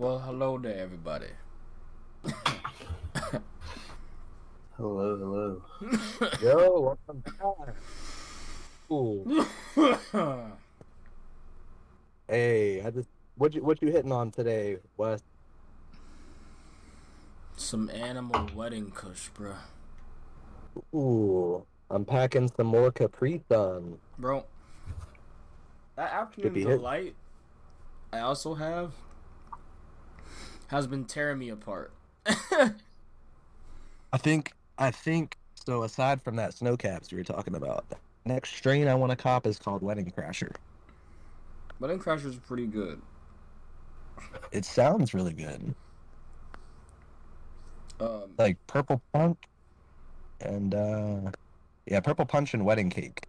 well, hello there, everybody. Hello, hello. Yo, welcome back. Ooh. Hey, I just what you what you hitting on today, Wes? Some animal wedding kush, bro. Ooh, I'm packing some more Capri Sun. Bro, that afternoon be hit. delight I also have has been tearing me apart. I think I think so. Aside from that snow caps you were talking about, next strain I want to cop is called Wedding Crasher. wedding crashers are pretty good. It sounds really good, Um, like purple punch, and uh, yeah, purple punch and wedding cake.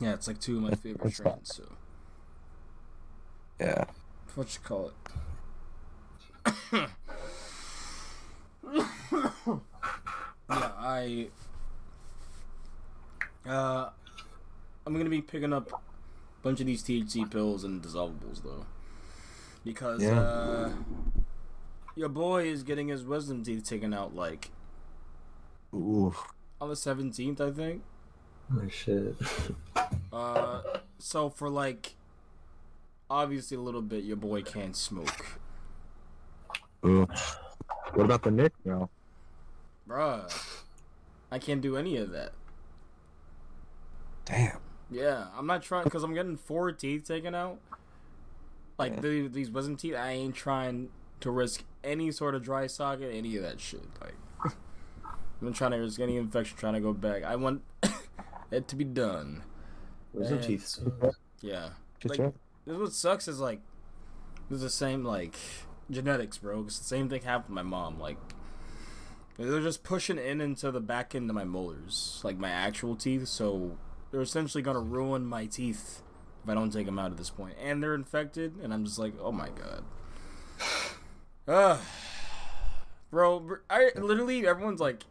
yeah, it's like two of my favorite strains. So, Yeah, what you call it? Yeah, I. Uh, I'm gonna be picking up a bunch of these THC pills and dissolvables though, because Yeah. uh, your boy is getting his wisdom teeth taken out like ooh, on the 17th, I think. Oh shit. Uh, so for like, obviously a little bit, your boy can't smoke, ooh. What about the Nick now? bruh. I can't do any of that. Damn. Yeah, I'm not trying because I'm getting four teeth taken out. Like the, these wisdom teeth, I ain't trying to risk any sort of dry socket, any of that shit. Like, I'm not trying to risk any infection trying to go back. I want it to be done. Wisdom Man. teeth. Yeah. Like. This what sucks is like, it's the same like genetics, bro. It's the same thing happened to my mom. Like, they're just pushing in into the back end of my molars, like my actual teeth. So they're essentially gonna ruin my teeth if I don't take them out at this point. And they're infected, and I'm just like, oh my god. Ugh. Bro, I literally everyone's like,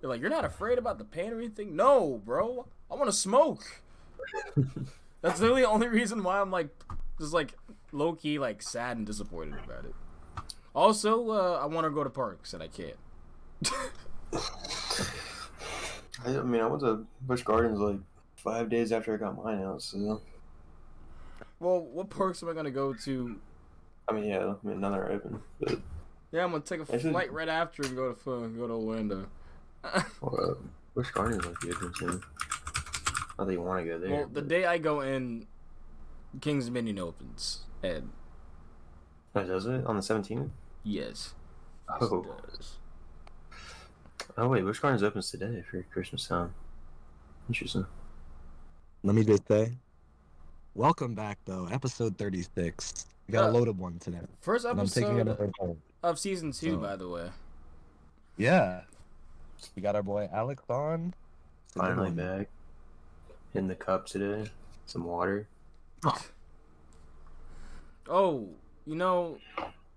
they're like, you're not afraid about the pain or anything? No, bro. I want to smoke. That's literally the only reason why I'm like, just like low key, like sad and disappointed about it. Also, uh, I want to go to parks and I can't. I, I mean, I went to Busch Gardens like five days after I got mine out. So Well, what parks am I gonna go to? I mean, yeah, I mean, none are open. But Yeah, I'm gonna take a I flight right after and go to fu- go to Orlando. well, uh, Busch Gardens might be open soon. Not that you want to go there. well, the but- day I go in, King's Dominion opens, and Oh, does it on the seventeenth? Yes, yes, Oh. it does. Oh wait, Busch Gardens opens today for Christmas time. Interesting. Let me just say, welcome back though, episode thirty six. We got Uh, a loaded one today, First and episode of season two, So- by the way. Yeah, we got our boy Alex on. It's a good Finally back. In the cup today. Some water. Oh, you know,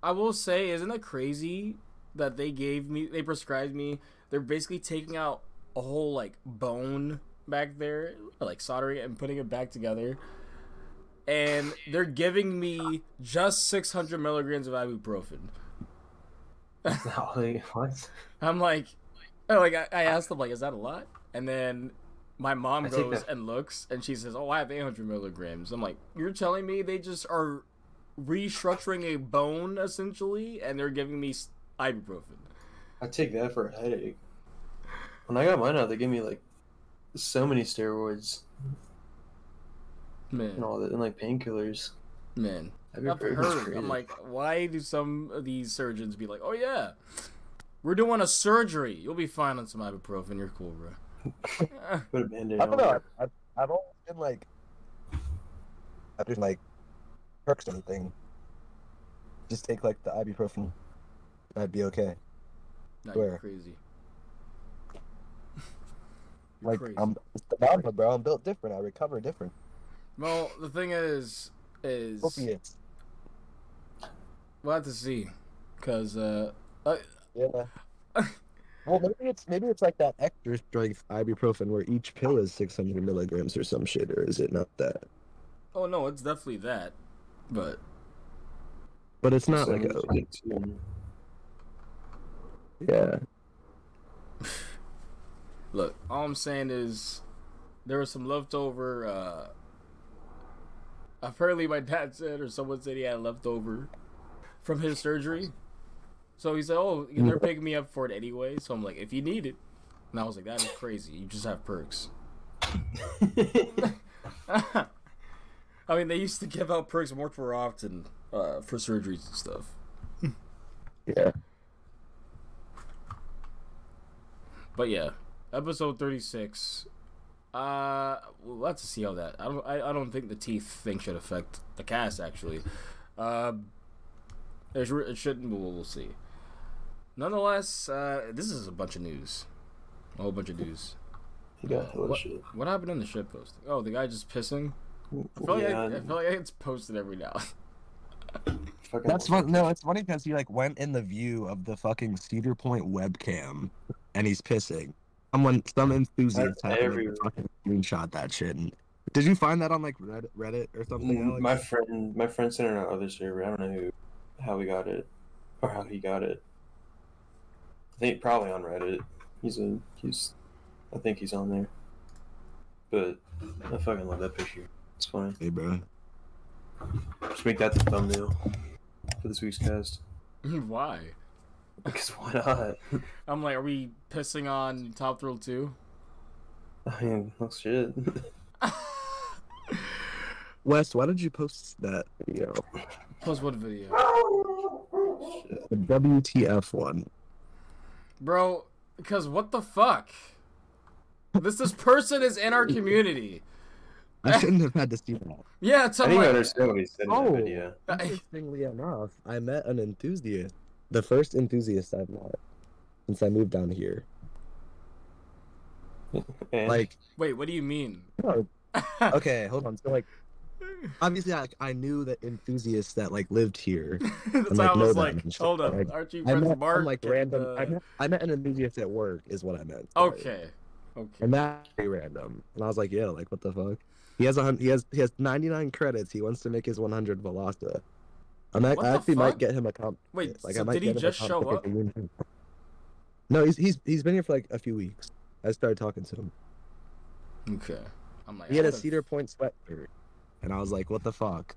I will say, isn't it crazy that they gave me, they prescribed me, they're basically taking out a whole, like, bone back there, like soldering it and putting it back together. And they're giving me just 600 milligrams of ibuprofen. What? I'm like, oh, like, I, I asked them, like, is that a lot? And then my mom I goes and looks, and she says, oh, I have 800 milligrams. I'm like, you're telling me they just are restructuring a bone, essentially, and they're giving me ibuprofen? I take that for a headache. When I got mine out, they gave me like so many steroids man, and all that, and like painkillers. man. I've heard. I'm like, why do some of these surgeons be like, oh, yeah, we're doing a surgery. You'll be fine on some ibuprofen. You're cool, bro. put a band-aid I don't know. I've, I've always been like, I just like perks anything. Just take like the ibuprofen. I'd be okay. no, you're crazy. You're Like crazy. I'm, it's the Dogma, bro. I'm built different. I recover different. Well, the thing is, is Opiates. we'll have to see, cause uh, uh Yeah. well, maybe it's maybe it's like that extra strength ibuprofen where each pill is 600 milligrams or some shit, or is it not that? Oh no, it's definitely that. But but it's not So like a it's like two- yeah. look, all I'm saying is there was some leftover. uh Apparently, my dad said, or someone said he had leftover from his surgery. So he said, "Oh, they're picking me up for it anyway." So I'm like, "If you need it," and I was like, "That is crazy. You just have perks." I mean, they used to give out perks much more often uh, for surgeries and stuff. Yeah. But yeah, episode thirty six. Uh, we'll have to see how that. I don't. I, I don't think the teeth thing should affect the cast. Actually, uh, it, it shouldn't. But we'll, we'll see. Nonetheless, uh, this is a bunch of news. A whole bunch of news. You got hella What, what happened in the shit posting? Oh, the guy just pissing. I feel, Yeah, like I, I feel like it's posted every now. That's fun. No, it's funny because he like went in the view of the fucking Cedar Point webcam, and he's pissing. Someone, some enthusiast That's happened to everywhere. fucking screenshot that shit. And did you find that on like Reddit, Reddit or something? Mm, Alex? My friend, my friend sent it on other server. I don't know who, how we got it, or how he got it. I think probably on Reddit. He's a he's, I think he's on there. But I fucking love that picture. It's funny. Hey, bro. Just make that the thumbnail for this week's cast. Why? Because why not? I'm like, are we pissing on Top Thrill 2? I mean, oh shit. Wes, why did you post that video? Post what video? The WTF one. Bro, because what the fuck? This this person is in our community. I shouldn't have had to see that. Yeah, it's I I'm didn't even like, understand what he said in Oh. that video. Interestingly enough, I met an enthusiast, the first enthusiast I've met since I moved down here. And Like, wait, what do you mean? no, okay, hold on. So, like, obviously, I, I knew that enthusiasts that like lived here. That's I'm why like, I was like, shit, hold up, like, aren't you friends met Mark? some, like and, random. uh, I, met, I met an enthusiast at work, is what I meant. sorry. Okay, okay. And that's very random. And I was like, yeah, like what the fuck? He has a he has he has 99 credits. He wants to make his 100 Velocita. I might What I actually might get him a comp. Wait, like, so I might did he get him a just show up? No, he's he's he's been here for like a few weeks. I started talking to him. Okay. I'm like, He had a Cedar Point sweatshirt, and I was like, what the fuck?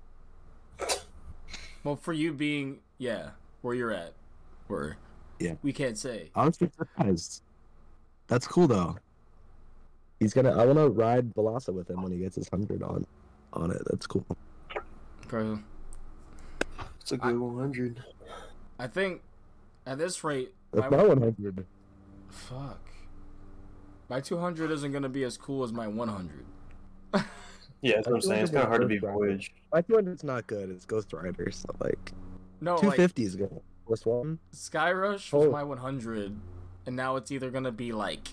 Well, for you being, yeah, where you're at, where, Yeah. we can't say. I'm surprised. That's cool though. He's gonna. I want to ride Velocita with him when he gets his hundred on, on it. That's cool. Bro, it's a good 100. I think at this rate, That's my, my 100. fuck, my 200 isn't gonna be as cool as my 100. Yeah, that's what I'm saying. It's kind of hard to be Voyage. My 200's not good. It's Ghost Rider. So like No, like 250 is good. This one. Sky Rush was Oh. my 100, and now it's either gonna be like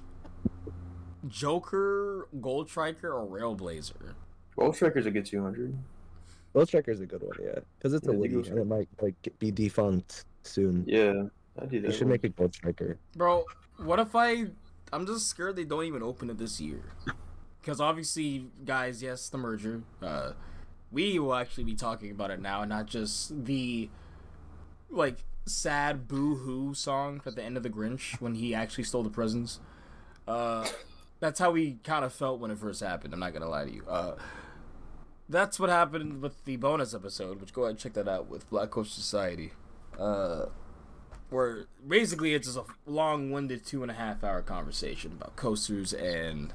Joker, Gold Striker, or Railblazer. Gold Striker's a good 200. Ghost Striker's a good one, yeah, because it's a Yeah, the Woody and it might like be defunct soon. Yeah, I do that. They should one. make a Gold Striker. Bro, what if I? I'm just scared they don't even open it this year. Because obviously, guys, yes, the merger. Uh, we will actually be talking about it now, and not just the like sad boo-hoo song at the end of the Grinch when he actually stole the presents. Uh, that's how we kind of felt when it first happened. I'm not gonna lie to you. Uh, that's what happened with the bonus episode, which go ahead and check that out with Black Coach Society. Uh, where basically it's just a long-winded two and a half hour conversation about coasters and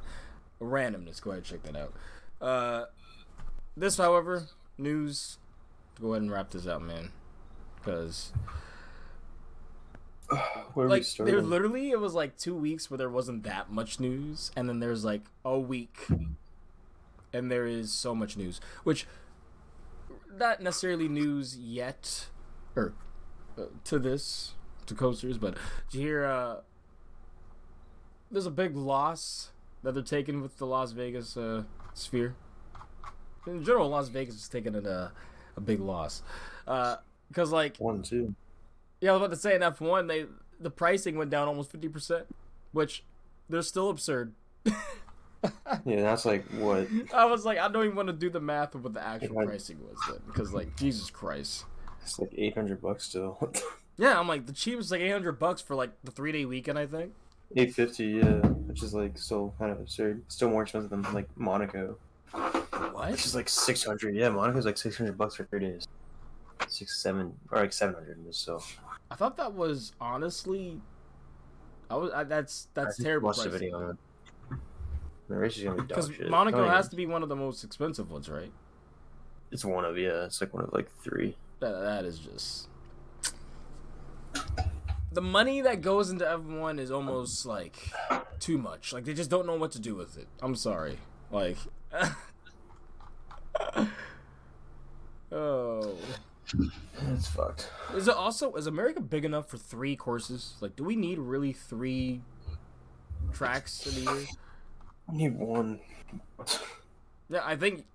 randomness. Go ahead and check that out. Uh, this, however, news. Go ahead and wrap this out, man, because Where like there literally it was like two weeks where there wasn't that much news, and then there's like a week, and there is so much news, which not necessarily news yet, or uh, to this to coasters, but did you hear? Uh, there's a big loss that they're taking with the Las Vegas uh, Sphere. In general, Las Vegas is taking a uh, a big loss, because like One, two. Yeah, I was about to say in F one they the pricing went down almost fifty percent, which they're still absurd. Yeah, that's like what I was like, I don't even want to do the math of what the actual pricing was then, because like Jesus Christ. it's like eight hundred bucks still. Yeah, I'm like the cheapest like 800 bucks for like the three day weekend. I think. Eight fifty, yeah, which is like still kind of absurd. Still more expensive than like Monaco. What? Which is like six hundred. Yeah, Monaco's like six hundred bucks for three days. Six, seven, or like seven hundred. So I thought that was honestly. I was. I, that's that's just terrible. Watched the video. The race is gonna be Because. Monaco Don't has even- to be one of the most expensive ones, right? It's one of yeah. It's like one of like three. That that is just. The money that goes into F1 is almost like too much. Like they just don't know what to do with it. I'm sorry. Like. oh. It's fucked. Is it also is America big enough for three courses? Like, do we need really three tracks in a year? I need one. Yeah, I think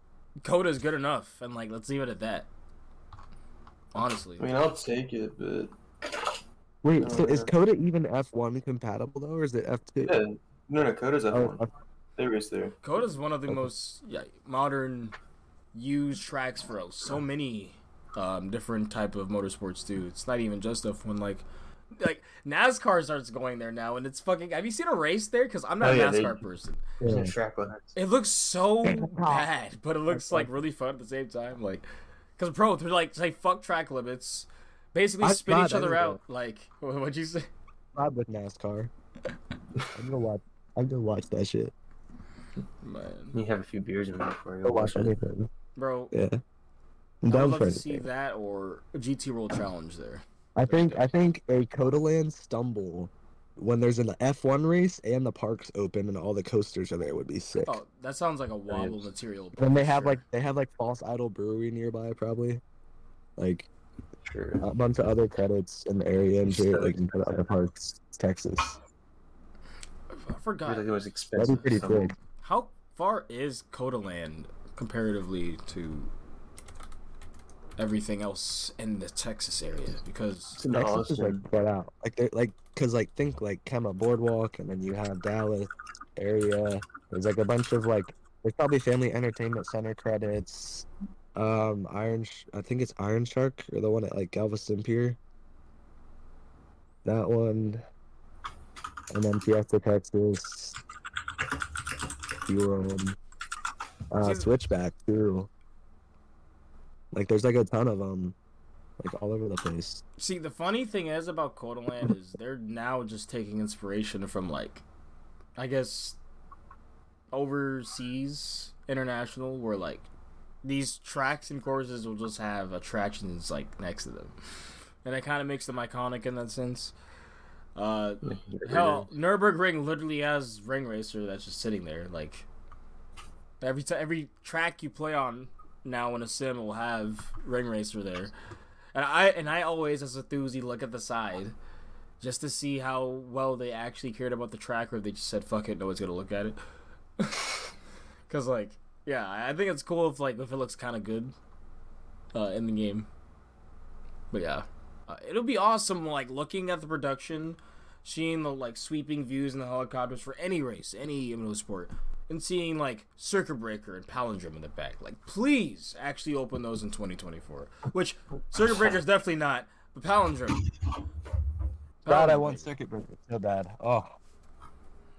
COTA is good enough, and like, let's leave it at that. Honestly, I mean, I'll take it, but Wait, Oh, so is. Uh, COTA even F1 compatible though, or is it F2? yeah, no, no, COTA's F Oh, one. They race there. COTA is one of the Okay. most yeah, modern used tracks for so many um, different type of motorsports too. It's not even just F1. Like, like NASCAR starts going there now, and it's fucking. Have you seen a race there? Because I'm not Oh, a yeah, they- NASCAR person. Yeah. Track on it. It looks so bad, but it looks like really fun at the same time. Like, because bro, they're like say fuck track limits, basically I spin each other anyway. out. Like, what'd you say? Vibe with NASCAR. I'm gonna watch. I'm gonna watch that shit. Man, You have a few beers in there before you I'll watch watch it. anything. bro, Yeah. I'm I would love to see anything. that or a GT World Challenge there. I think I think a COTALAND stumble when there's an F1 race and the parks open and all the coasters are there would be sick. Oh, that sounds like a wobble is. material. And they have sure. like they have like False Idol Brewery nearby probably, like Sure. a bunch of other credits in the area and shit, Stuff. like in other parks, Texas. I I forgot. feel like it was That'd be pretty so- sick. How far is COTALAND comparatively to everything else in the Texas area? Because So Texas is like Austin. spread out, like they're like because like think like Kemah Boardwalk and then you have Dallas area. There's like a bunch of like there's probably Family Entertainment Center credits. Um, Iron, Sh- I think it's Iron Shark or the one at like Galveston Pier. That one, and then Fiesta, Texas. Fuel, uh, See- Switchback too. Like there's like a ton of them, like all over the place. see, the funny thing is about COTALAND is they're now just taking inspiration from like, I guess, overseas, international, where like these tracks and courses will just have attractions like next to them, and it kind of makes them iconic in that sense. Uh, Hell, Nurburgring literally has ring racer that's just sitting there. Like every time, every track you play on now in a sim will have ring racer there. And I and I always, as a thuzy, look at the side just to see how well they actually cared about the track, or if they just said "fuck it," no one's gonna look at it. Cause like, yeah, I think it's cool if like if it looks kind of good uh, in the game. But yeah, uh, it'll be awesome. Like looking at the production, seeing the like sweeping views in the helicopters for any race, any MMO sport, and seeing like Circuit Breaker and Palindrome in the back. Like, please actually open those in 2024. Which Circuit Breaker is definitely not, but Palindrome. God, I Palindrome, want circuit breaker so bad. Oh,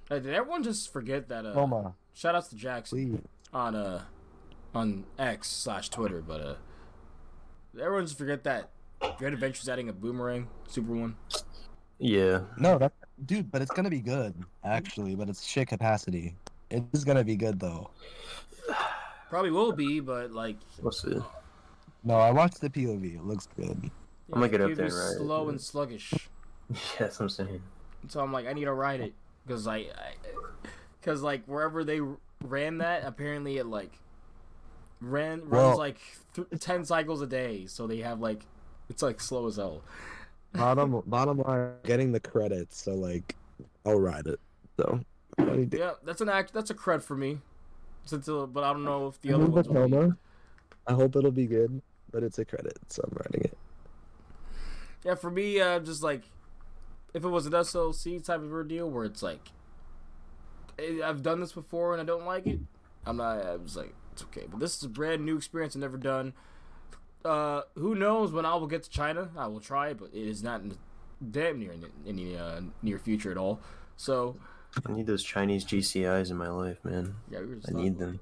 Uh, did everyone just forget that? Uh, Roma, shout outs to Jackson please. on uh on X slash Twitter, but uh, did everyone just forget that Dread Adventures adding a boomerang super one. Yeah. No, that dude, but it's gonna be good actually. But it's shit capacity. It is gonna be good though. Probably will be, but like We'll see. No, I watched the POV. It looks good. I'm gonna get up it'd there, right? Slow and sluggish. Yeah, that's what I'm saying. So I'm like, I need to ride it because I, because like wherever they ran that, apparently it like ran runs Well- like th- ten cycles a day. So they have like, it's like slow as hell. Bottom bottom line, getting the credits. So like, I'll ride it. So. I need to- Yeah, that's an act. That's a cred for me. Since, uh, but I don't know if the I other need ones. Will be. I hope it'll be good, but it's a credit, so I'm writing it. Yeah, for me, uh, just like if it was an SLC type of ordeal where it's like I- I've done this before and I don't like it, I'm not. I was like, it's okay. But this is a brand new experience I've never done. Uh, who knows when I will get to China? I will try, but it is not in the damn near in any uh, near future at all. So I need those Chinese GCIs in my life, man. yeah, we were just I need them.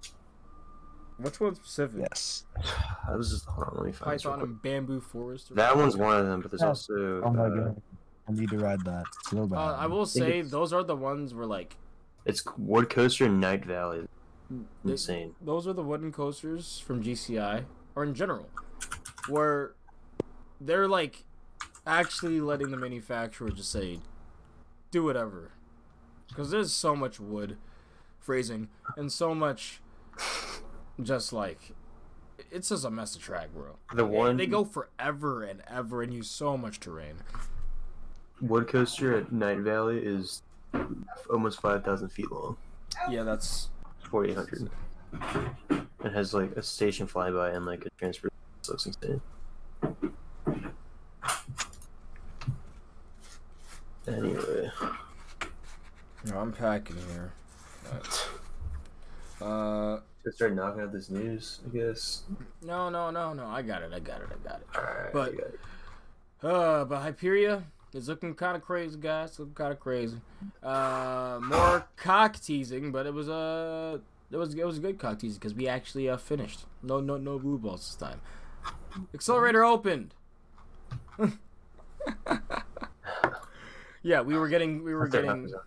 Which one specific? Yes. I was just hold on, let me find this real Python quick. and bamboo forest. or That one's one of them, but there's Oh. also Oh my uh, god. I need to ride that so bad. Uh, I will think say it's- those are the ones where like it's Wood Coaster and Knight Valley. they- Insane. those are the wooden coasters from GCI or in general, where they're like actually letting the manufacturer just say, do whatever, because there's so much wood phrasing and so much just like it's just a mess to track, bro. The one They go forever and ever and use so much terrain. Wood Coaster at Knight Valley is almost five thousand feet long. Yeah, that's Forty eight hundred. It has like a station flyby and like a transfer. Looks insane. Anyway, no, I'm packing here. Uh, to start knocking out this news, I guess. no, no, no, no. I got it. I got it. I got it. Alright, But- I got it. Uh, but Hyperia is looking kind of crazy, guys. Looking kind of crazy. Uh, more cock teasing, but it was uh, it was it was a good cock teasing because we actually uh finished. No, no, no blue balls this time. Xcelerator opened. yeah, we were getting we were What getting is that?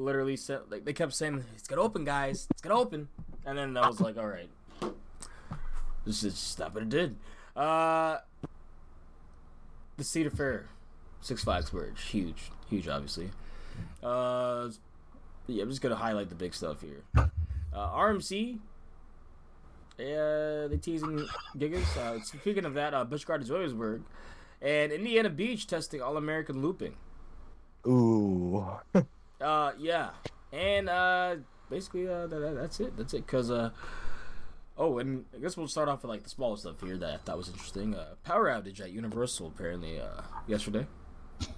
Literally said like they kept saying it's gonna open, guys. It's gonna open, and then I was like, all right, this is stop, but it did. Uh, the Cedar Fair, Six Flags Square, huge, huge, obviously. Uh, yeah, I'm just gonna highlight the big stuff here. Uh, RMC, uh, they teasing gigas. Uh, speaking of that, uh, Busch Gardens Williamsburg, and Indiana Beach testing All American looping. Ooh. Uh, yeah, and uh, basically, uh, that, that- that's it. That's it. Cause uh, oh, and I guess we'll start off with like the small stuff here that I thought was interesting. Uh, power outage at Universal apparently uh yesterday. Did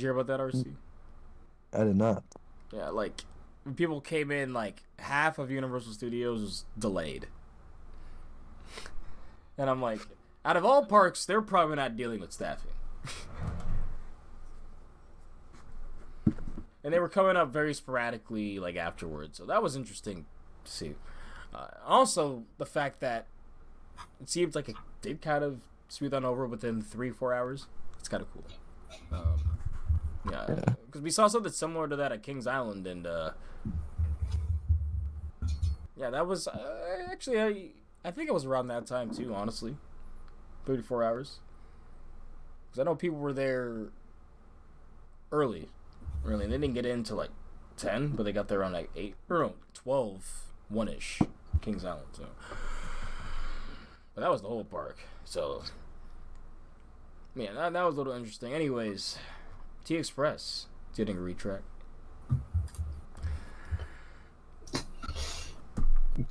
you hear about that, RC? I did not. Yeah, like when people came in, like half of Universal Studios was delayed, and I'm like, out of all parks, they're probably not dealing with staffing. and they were coming up very sporadically, like afterwards, so that was interesting to see. Uh, also, the fact that it seems like it did kind of smooth on over within three, four hours. It's kind of cool. Um, yeah, Yeah. because we saw something similar to that at Kings Island, and uh, yeah, that was uh, actually I, I think it was around that time too. Honestly, three to four hours. Because I know people were there early, early. They didn't get into like ten, but they got there around like eight or no, 12, one ish, Kings Island. So, but that was the whole park. So, yeah, that, that was a little interesting. Anyways, T Express getting a retrack.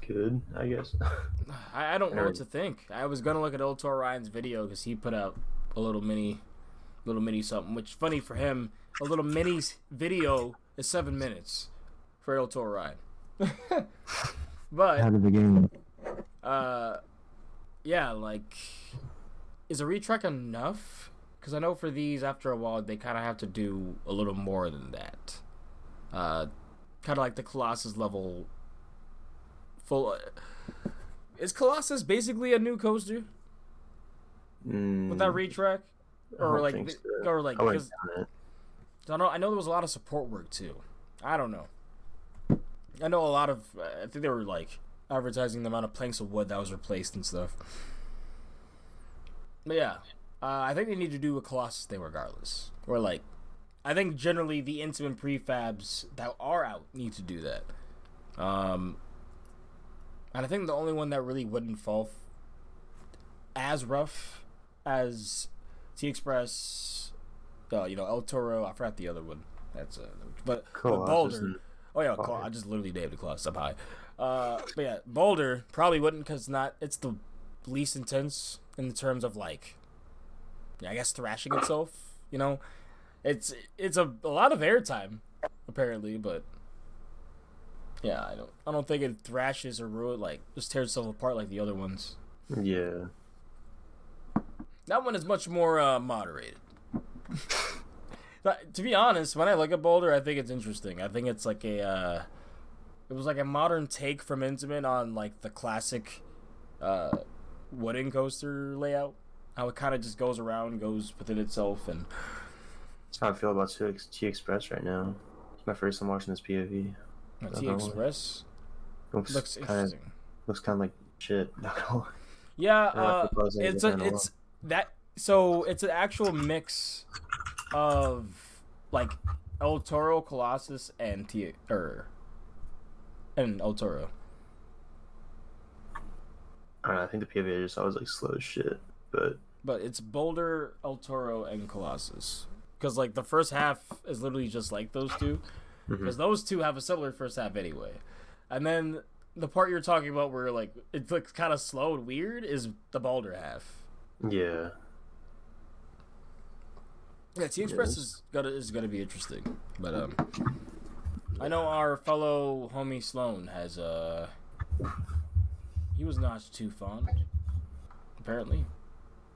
Good, I guess. I, I don't know what to um, think. I was gonna look at Old Tor Ryan's video because he put out a little mini, little mini something. Which funny for him, a little mini video is seven minutes for El Tor Ride. but Out of the game. uh, yeah, like, is a retrack enough? Because I know for these, after a while, they kind of have to do a little more than that. Uh, kind of like the Colossus level. Full. Is Colossus basically a new coaster with that retrack, or like, think so. or like? I wouldn't it. I know I know there was a lot of support work too. I don't know. I know a lot of. I think they were like advertising the amount of planks of wood that was replaced and stuff. But yeah, uh, I think they need to do a Colossus thing regardless. Or like, I think generally the Intamin prefabs that are out need to do that. Um, and I think the only one that really wouldn't fall f- as rough as T Express, uh, you know, El Toro. I forgot the other one. That's uh, but, but Balder. Oh yeah, Col- I just literally named it Colossus up high. Uh, but yeah, Balder probably wouldn't because not it's the least intense in terms of like, yeah, I guess thrashing itself. You know, it's it's a, a lot of airtime apparently, but yeah, I don't I don't think it thrashes or ruin like just tears itself apart like the other ones. Yeah. That one is much more uh, moderated. to be honest, when I look at Balder, I think it's interesting. I think it's like a uh, it was like a modern take from Intamin on like the classic uh, wooden coaster layout. How it kind of just goes around, goes within itself, and That's how I feel about T, Express right now. It's my first time watching this POV. T Express Looks, looks kind of interesting. looks kind of like shit. Not gonna lie. Yeah, uh, it's a, it's that so it's an actual mix of like El Toro, Colossus, and T or and El Toro. I don't know. I think the POV I just saw was like slow as shit. But But it's Balder, El Toro, and Colossus. Because like the first half is literally just like those two. Mm-hmm. Because those two have a similar first half anyway. And then the part you're talking about where like it looks kind of slow and weird is the Balder half. yeah, Yeah, T Express is gonna is gonna be interesting, but um, I know our fellow homie Sloan has uh, he was not too fond. Apparently,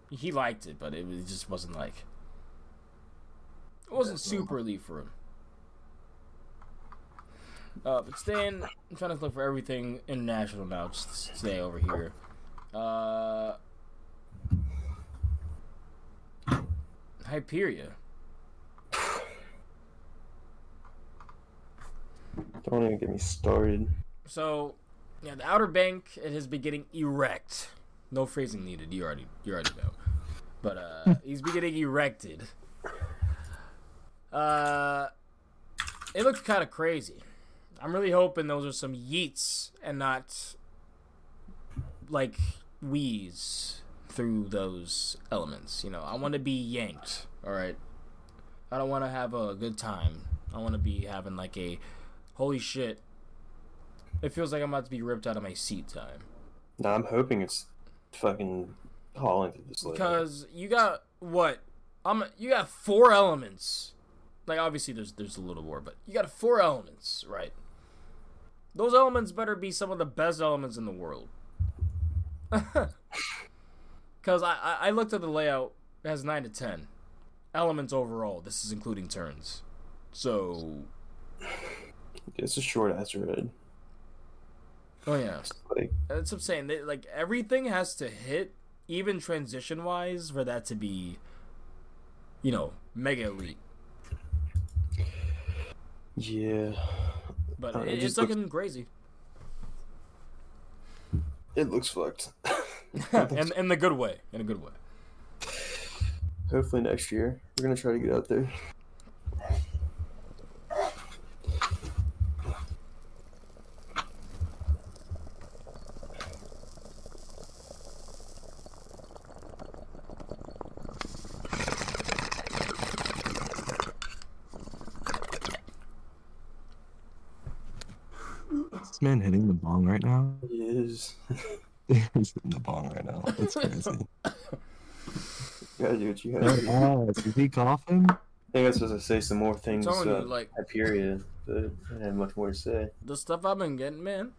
he liked it, but it, was, it just wasn't like it wasn't super elite for him. Uh, but Stan, I'm trying to look for everything international now. Just stay over here. Uh, Hyperia. don't even get me started. So, yeah, the Outer Bank it has been getting erect. No phrasing needed. You already you already know. But uh, he's been getting erected. Uh, it looks kind of crazy. I'm really hoping those are some yeets and not like wheeze through those elements. You know, I want to be yanked. All right. I don't want to have a good time. I want to be having like a holy shit. It feels like I'm about to be ripped out of my seat time. No, I'm hoping it's fucking hauling through this layout. Because you got what? I'm you got four elements. Like obviously there's there's a little more, but you got four elements, right? Those elements better be some of the best elements in the world. Because I, I I looked at the layout, it has nine to ten elements overall. This is including turns. So it's a short ass red. oh yeah, Like That's what I'm saying. They, like everything has to hit, even transition wise, for that to be, you know, mega elite. yeah, But Uh, it it, it's just looks- looking crazy, it looks fucked. in in the good way. In a good way. Hopefully next year we're gonna try to get out there. this man hitting the bong right now? He is. He's hitting the bong right now. That's crazy. You gotta do what you gotta do. I oh, is he coughing? think I'm supposed to say some more things. telling uh, you, like at period, but I don't have much more to say. the stuff I've been getting, man.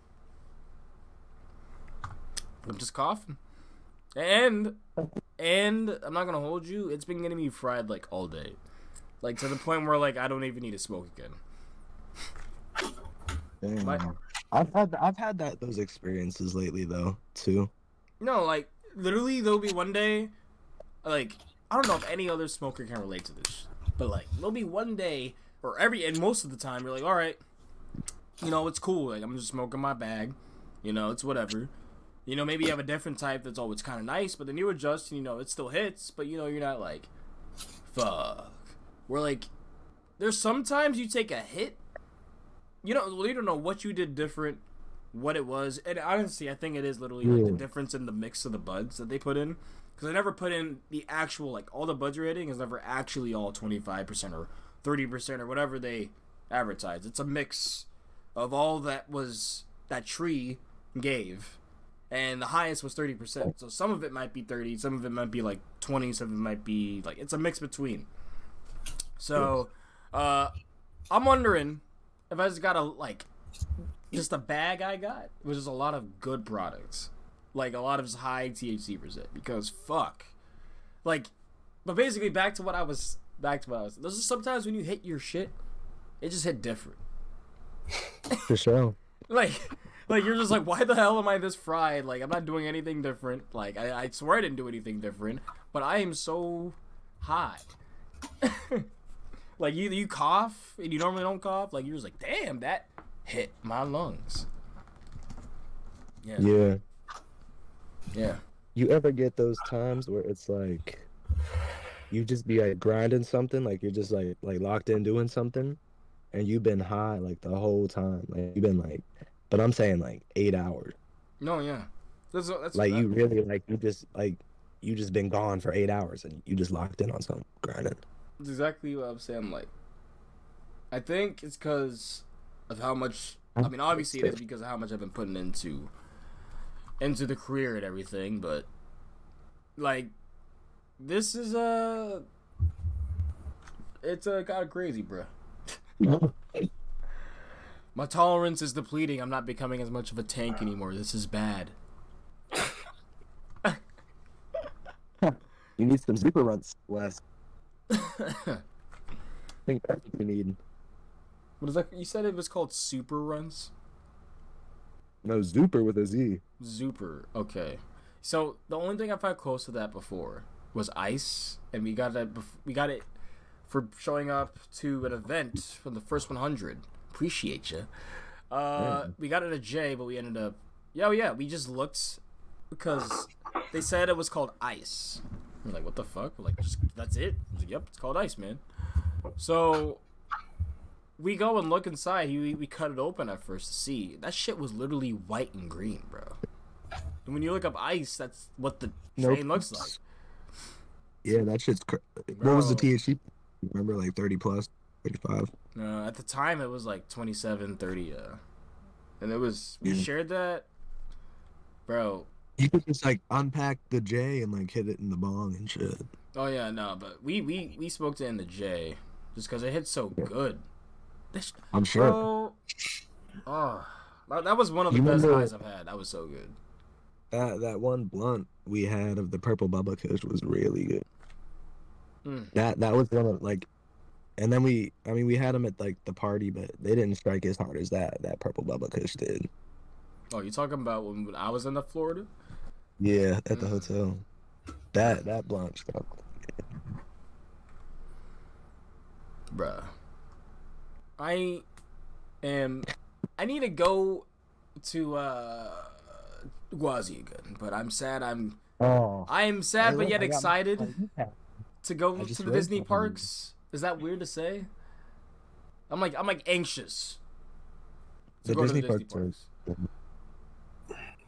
I'm just coughing, and and I'm not gonna hold you. It's been getting me fried like all day, like to the point where like I don't even need to smoke again. Damn. My- I've had I've had that those experiences lately though too. No, like literally, there'll be one day, like I don't know if any other smoker can relate to this, but like there'll be one day, or every and most of the time, you're like, all right, you know, it's cool. Like I'm just smoking my bag, you know, it's whatever. You know, maybe you have a different type that's always kind of nice, but then you adjust, and you know, it still hits, but you know, you're not like, fuck. We're like, there's sometimes you take a hit, you know, well, you don't know what you did different, what it was, and honestly, I think it is literally like the difference in the mix of the buds that they put in, because I never put in the actual like all the buds you're hitting is never actually all 25 percent or 30 percent or whatever they advertise. It's a mix of all that was that tree gave, and the highest was 30 percent. So some of it might be 30, some of it might be like 20, some of it might be like it's a mix between. So, uh, I'm wondering if I just got a like just a bag I got, which is a lot of good products, like a lot of high THC percent. Because fuck, like, but basically back to what I was back to what I was. Those are sometimes when you hit your shit, it just hit different. For sure. Like, like you're just like, why the hell am I this fried? Like, I'm not doing anything different. Like, I, I swear I didn't do anything different, but I am so high. like, you you cough and you normally don't cough. Like, you're just like, damn, that hit my lungs. Yeah, Yeah. yeah. You ever get those times where it's like you just be like grinding something, like you're just like like locked in doing something, and you've been high like the whole time. Like you've been like, but I'm saying like eight hours. No, yeah. That's, that's Like you really like you just like you just been gone for eight hours and you just locked in on something grinding. That's exactly what I'm saying. Like, I think it's because of how much. I mean, obviously it is because of how much I've been putting into into the career and everything. But like, this is a. It's a kind of crazy, bro. My tolerance is depleting. I'm not becoming as much of a tank anymore. This is bad. You need some super runs, Wes. I think that's what you need. What is that? You said it was called super runs. No, Zuper with a Z. Zuper. Okay. So the only thing I found close to that before was ice, and we got that. bef- We got it for showing up to an event from the first 100. Appreciate you. Uh, Yeah. we got it at J, but we ended up. Yeah, yeah. We just looked because they said it was called ice. We're like, what the fuck? We're like, just that's it. Like, yep, it's called ice, man. So we go and look inside. We, we cut it open at first to see. That shit was literally white and green, bro. And when you look up ice, that's what the Nope. train looks like. Yeah, that shit's. Cr- what was the. THC? Remember, like thirty plus, thirty five. Uh, at the time, it was like 27, 30. Uh, and it was, we Yeah. shared that. Bro, You could just like unpack the J and like hit it in the bong and shit. oh yeah, no, but we, we, we smoked it in the J just because it hit so good. This, I'm sure. bro, oh, that, was one of the You best remember- highs I've had. That was so good. That that one blunt we had of the purple Bubba Kush was really good. Mm. That that was one of like, and then we I mean we had them at like the party, but they didn't strike as hard as that that purple Bubba Kush did. Oh, you talking about when, when I was in the Florida? Yeah, at the Mm. hotel. That that blunt struck. Bruh. I am. I need to go to uh Gwazi again, but I'm sad. I'm. Oh, I am sad, but yet excited to go to the Disney something. parks. Is that weird to say? I'm like I'm like anxious. to The go to Disney parks are-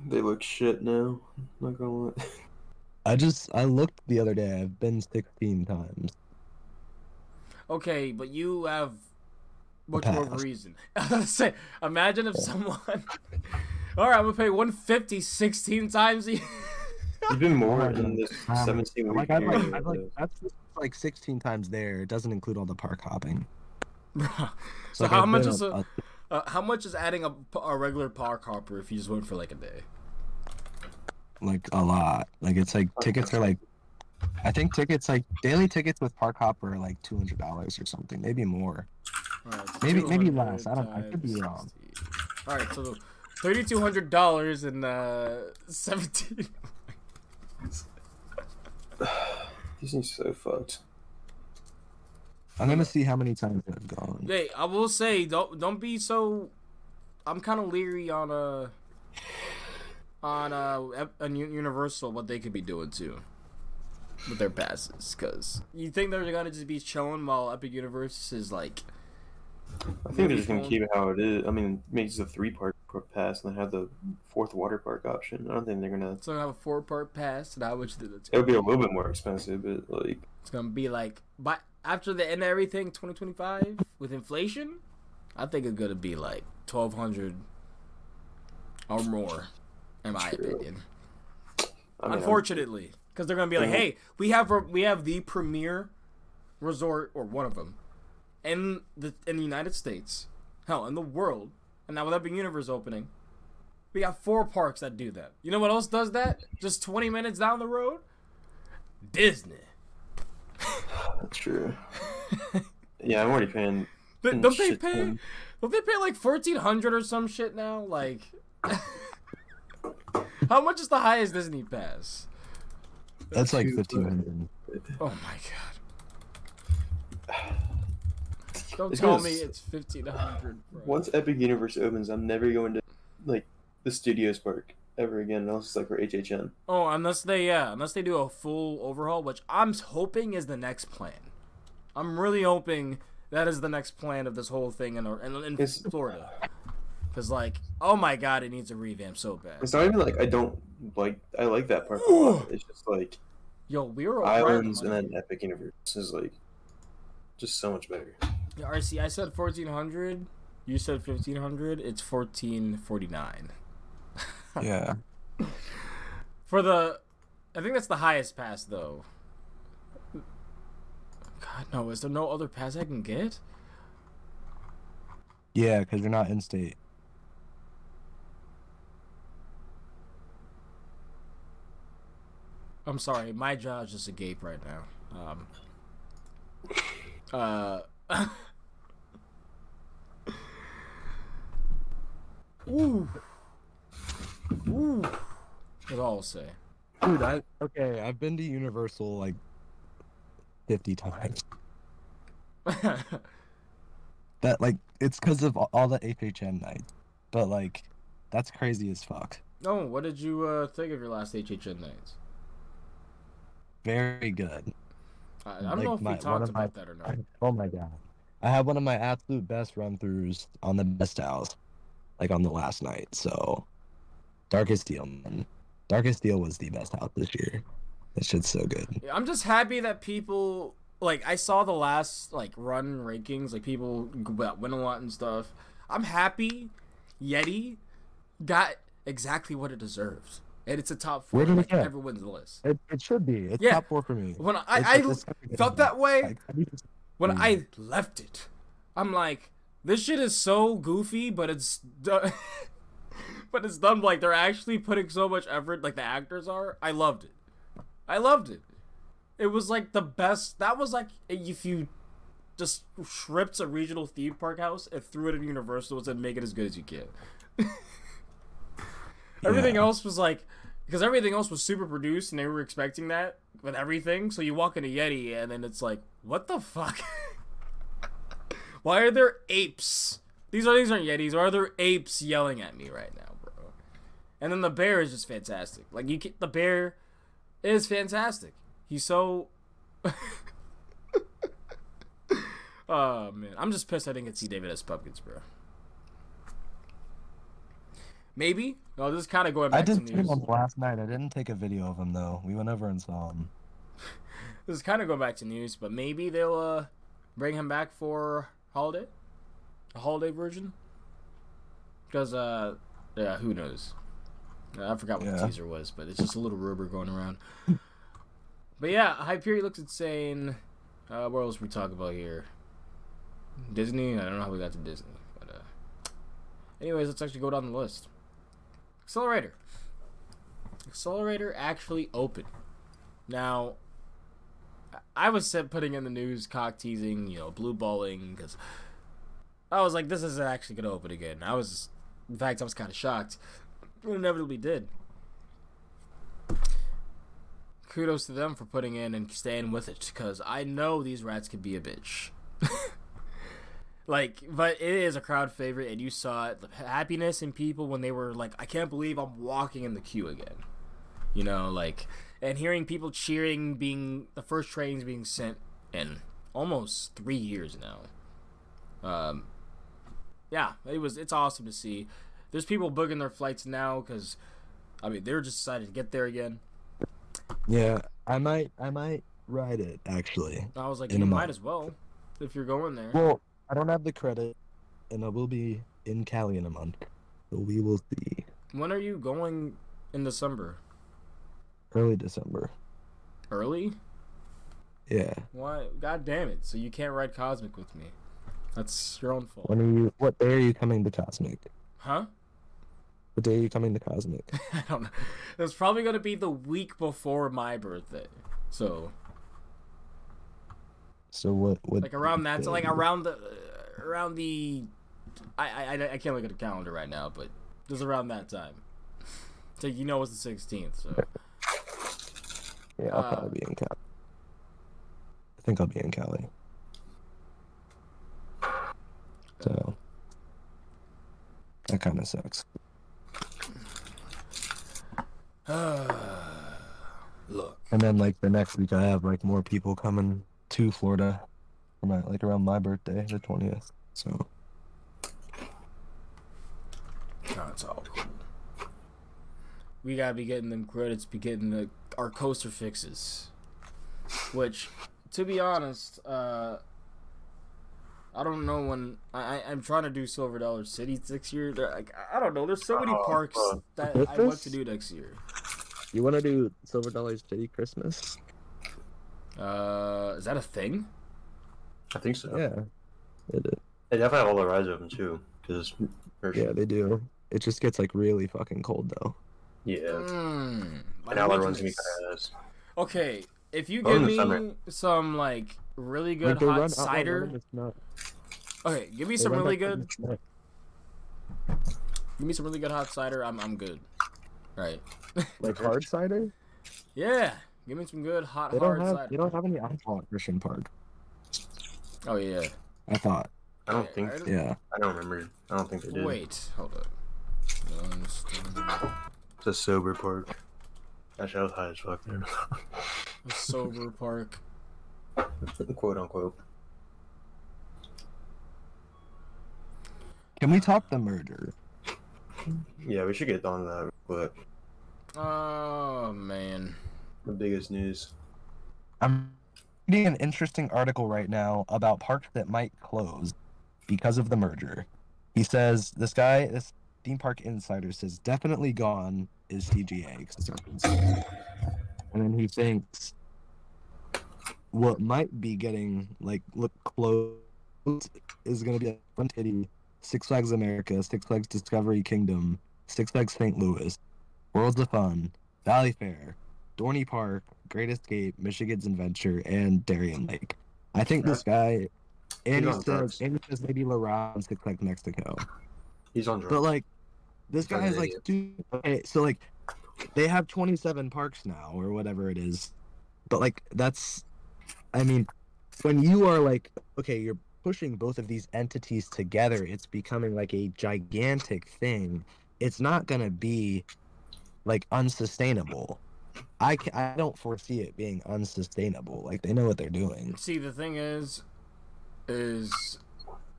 They look shit now. Not gonna lie. I just I looked the other day. I've been 16 times. Okay, but you have much more of a reason. I was gonna say, imagine if someone. All right, I'm gonna pay 150 16 times. a year. Even more in this um, 17 Like I'd like. I'd like that's like 16 times there. It doesn't include all the park hopping. Bruh. It's So like how I've much is a, a- uh, how much is adding a, a regular park hopper if you just went for like a day? like a lot. Like it's like tickets are like I think tickets like daily tickets with Park Hopper are like two hundred dollars or something, maybe more. All right, so Maybe- maybe less. I don't- I could be times wrong. All right, so thirty two hundred dollars and uh seventeen. Disney's so fucked. I'm gonna see how many times I've gone. hey, I will say don't don't be so. I'm kind of leery on uh, uh, a on a, Ep- on U- Universal what they could be doing too with their passes because you think they're gonna just be chilling while Epic Universe is like I think they're just gonna keep it how it is. I mean, it makes a three park pass and they have the fourth water park option. I don't think they're gonna. so have a four part pass and how much did it? It'll be a little bit more expensive, but like It's gonna be like, but after the end of everything, 2025 with inflation, I think it's gonna be like 1200 or more, in my True. opinion. I mean, Unfortunately, because they're gonna be like, hey, we have we have the premier resort or one of them, in the in the United States, hell, in the world, and now with Epic Universe opening, we got four parks that do that. You know what else does that? Just 20 minutes down the road? Disney. That's true. yeah, I'm already paying. Th- Mm, don't they pay? ton. Don't they pay like fourteen hundred or some shit now? Like, how much is the highest Disney pass? That's like fifteen hundred. Oh my god! Don't It's tell gonna me it's fifteen hundred. Once Epic Universe opens, I'm never going to like the Studios Park ever again. Unless it's like for HHN. Oh, unless they yeah, unless they do a full overhaul, which I'm hoping is the next plan. I'm really hoping that is the next plan of this whole thing in in, in Florida. Cause like, oh my god, it needs a revamp so bad. It's not even like I don't like. I like that part. It's just like Yo, we were Islands and then Epic Universe is like just so much better. Yeah, RC, I said fourteen hundred. You said fifteen hundred. It's fourteen forty nine. Yeah. For the, I think that's the highest pass though. God no, is there no other pass I can get? Yeah, because you're not in state. I'm sorry, my jaw's just agape right now. Um. Uh. Ooh. Ooh. That's all I'll say. Dude, I okay. I've been to Universal like fifty times. That like it's because of all the HHN nights, but like that's crazy as fuck. oh, what did you uh, think of your last HHN nights? Very good. I, I don't Like know if my- we talked of my- about that or not. Oh my god. I had one of my absolute best run throughs on the best house, like on the last night. So, Darkest Deal, man. Darkest Deal was the best house this year. That shit's so good. Yeah, I'm just happy that people like I saw the last like run rankings, like people win a lot and stuff. I'm happy Yeti got exactly what it deserves. and it's a top four Where did it like get? everyone's list. It, it should be. It's Yeah. top four for me. When I I it's such a good felt that way Like, I when Mm. I left it, I'm like, this shit is so goofy, but it's but it's done like they're actually putting so much effort, like the actors are. I loved it. I loved it. It was like the best. That was like if you just stripped a regional theme park house and threw it in Universal and said, make it as good as you can. Everything Yeah. else was like because everything else was super produced and they were expecting that with everything. So you walk into Yeti and then it's like, what the fuck? Why are there apes? These are these aren't Yetis. Why are there apes yelling at me right now? And then the bear is just fantastic. Like you, can, the bear is fantastic. He's so. oh man, I'm just pissed I didn't get to see David S. Pumpkins, bro. Maybe. No, this is kind of going back to did see news. him last night. I didn't take a video of him though. We went over and saw him. This is kind of going back to news, but maybe they'll uh, bring him back for holiday, a holiday version. Because uh, yeah, who knows? I forgot what the teaser was, but it's just a little rumor going around. but yeah, Hyperion looks insane. Uh, what else we talk about here? Disney. I don't know how we got to Disney, but uh, anyways, let's actually go down the list. Xcelerator. Xcelerator actually open. Now, I was said putting in the news, cock teasing, you know, blue balling, because I was like, this isn't actually gonna open again. I was, in fact, I was kind of shocked. It inevitably did. Kudos to them for putting in and staying with it, because I know these rats could be a bitch. like, but it is a crowd favorite, and you saw it, the happiness in people when they were like, I can't believe I'm walking in the queue again. You know, like and hearing people cheering being the first trains being sent in almost three years now um yeah it was it's awesome to see there's people booking their flights now because i mean they're just decided to get there again Yeah, I might. I might ride it actually. i was like you might month. as well if you're going there Well, I don't have the credit, and I will be in Cali in a month, so we will see. when are you going in december Early December. early Yeah. why god damn it so you can't ride cosmic with me That's your own fault. When are you? What day are you coming to Cosmic? Huh? What day are you coming to Cosmic? I don't know. It's probably gonna be the week before my birthday. So So what? What? like around that, so like around the around the, I I I- I can't look at the calendar right now, but just around that time. So you know it's the sixteenth. So Yeah, I'll uh, probably be in Cali. I think I'll be in Cali. So that kind of sucks. look. And then like the next week, I have like more people coming to Florida for my like around my birthday, the twentieth. So That's all cool. We gotta be getting them credits, be getting the our coaster fixes. Which, to be honest, uh, I don't know when I, I I'm trying to do Silver Dollar City next year. There- Like, I don't know. There's so many Oh, parks fuck. that I want to do next year. you want to do Silver Dollar City Christmas? Uh, is that a thing? I think so. Yeah, it is. They definitely have all the rides open too, because Yeah, they do. It just gets like really fucking cold though. yeah. Mm, like, And all the runs gonna be kind of. Okay, if you give me summer. some like really good Like, hot run cider. Running, Okay, give me they some really good. Give me some really good hot cider. I'm I'm good. Right. like hard cider. Yeah. Give me some good hot They hard don't have. cider. They don't have any Outlaw at Christian Park. Oh yeah. I thought. I don't Okay, think. I don't- Yeah. I don't remember. I don't think they did. Wait, hold up. It's a sober park. Actually, I was high as fuck there. A sober park. For the quote unquote. Can we talk the murder? Yeah, we should get on that real quick. Oh man. The biggest news. I'm reading an interesting article right now about parks that might close because of the merger. He says this guy, this theme park insider says definitely gone is TGA 'cause it's open source. and then he thinks what might be getting like look close is going to be Fun Titty, Six Flags America, Six Flags Discovery Kingdom, Six Flags St. Louis, Worlds of Fun, Valleyfair, Dorney Park, Great Escape, Michigan's Adventure, and Darien Lake. I think this guy, and he on says, drugs. and he says maybe La Ronde Six Flags Mexico. He's on drugs. But like, this He's guy is like, dude. Okay, so like, they have 27 parks now, or whatever it is. But like, that's, I mean, when you are like, okay, you're pushing both of these entities together, it's becoming like a gigantic thing. It's not gonna be like unsustainable. I can, I don't foresee it being unsustainable. Like they know what they're doing. See, the thing is, is,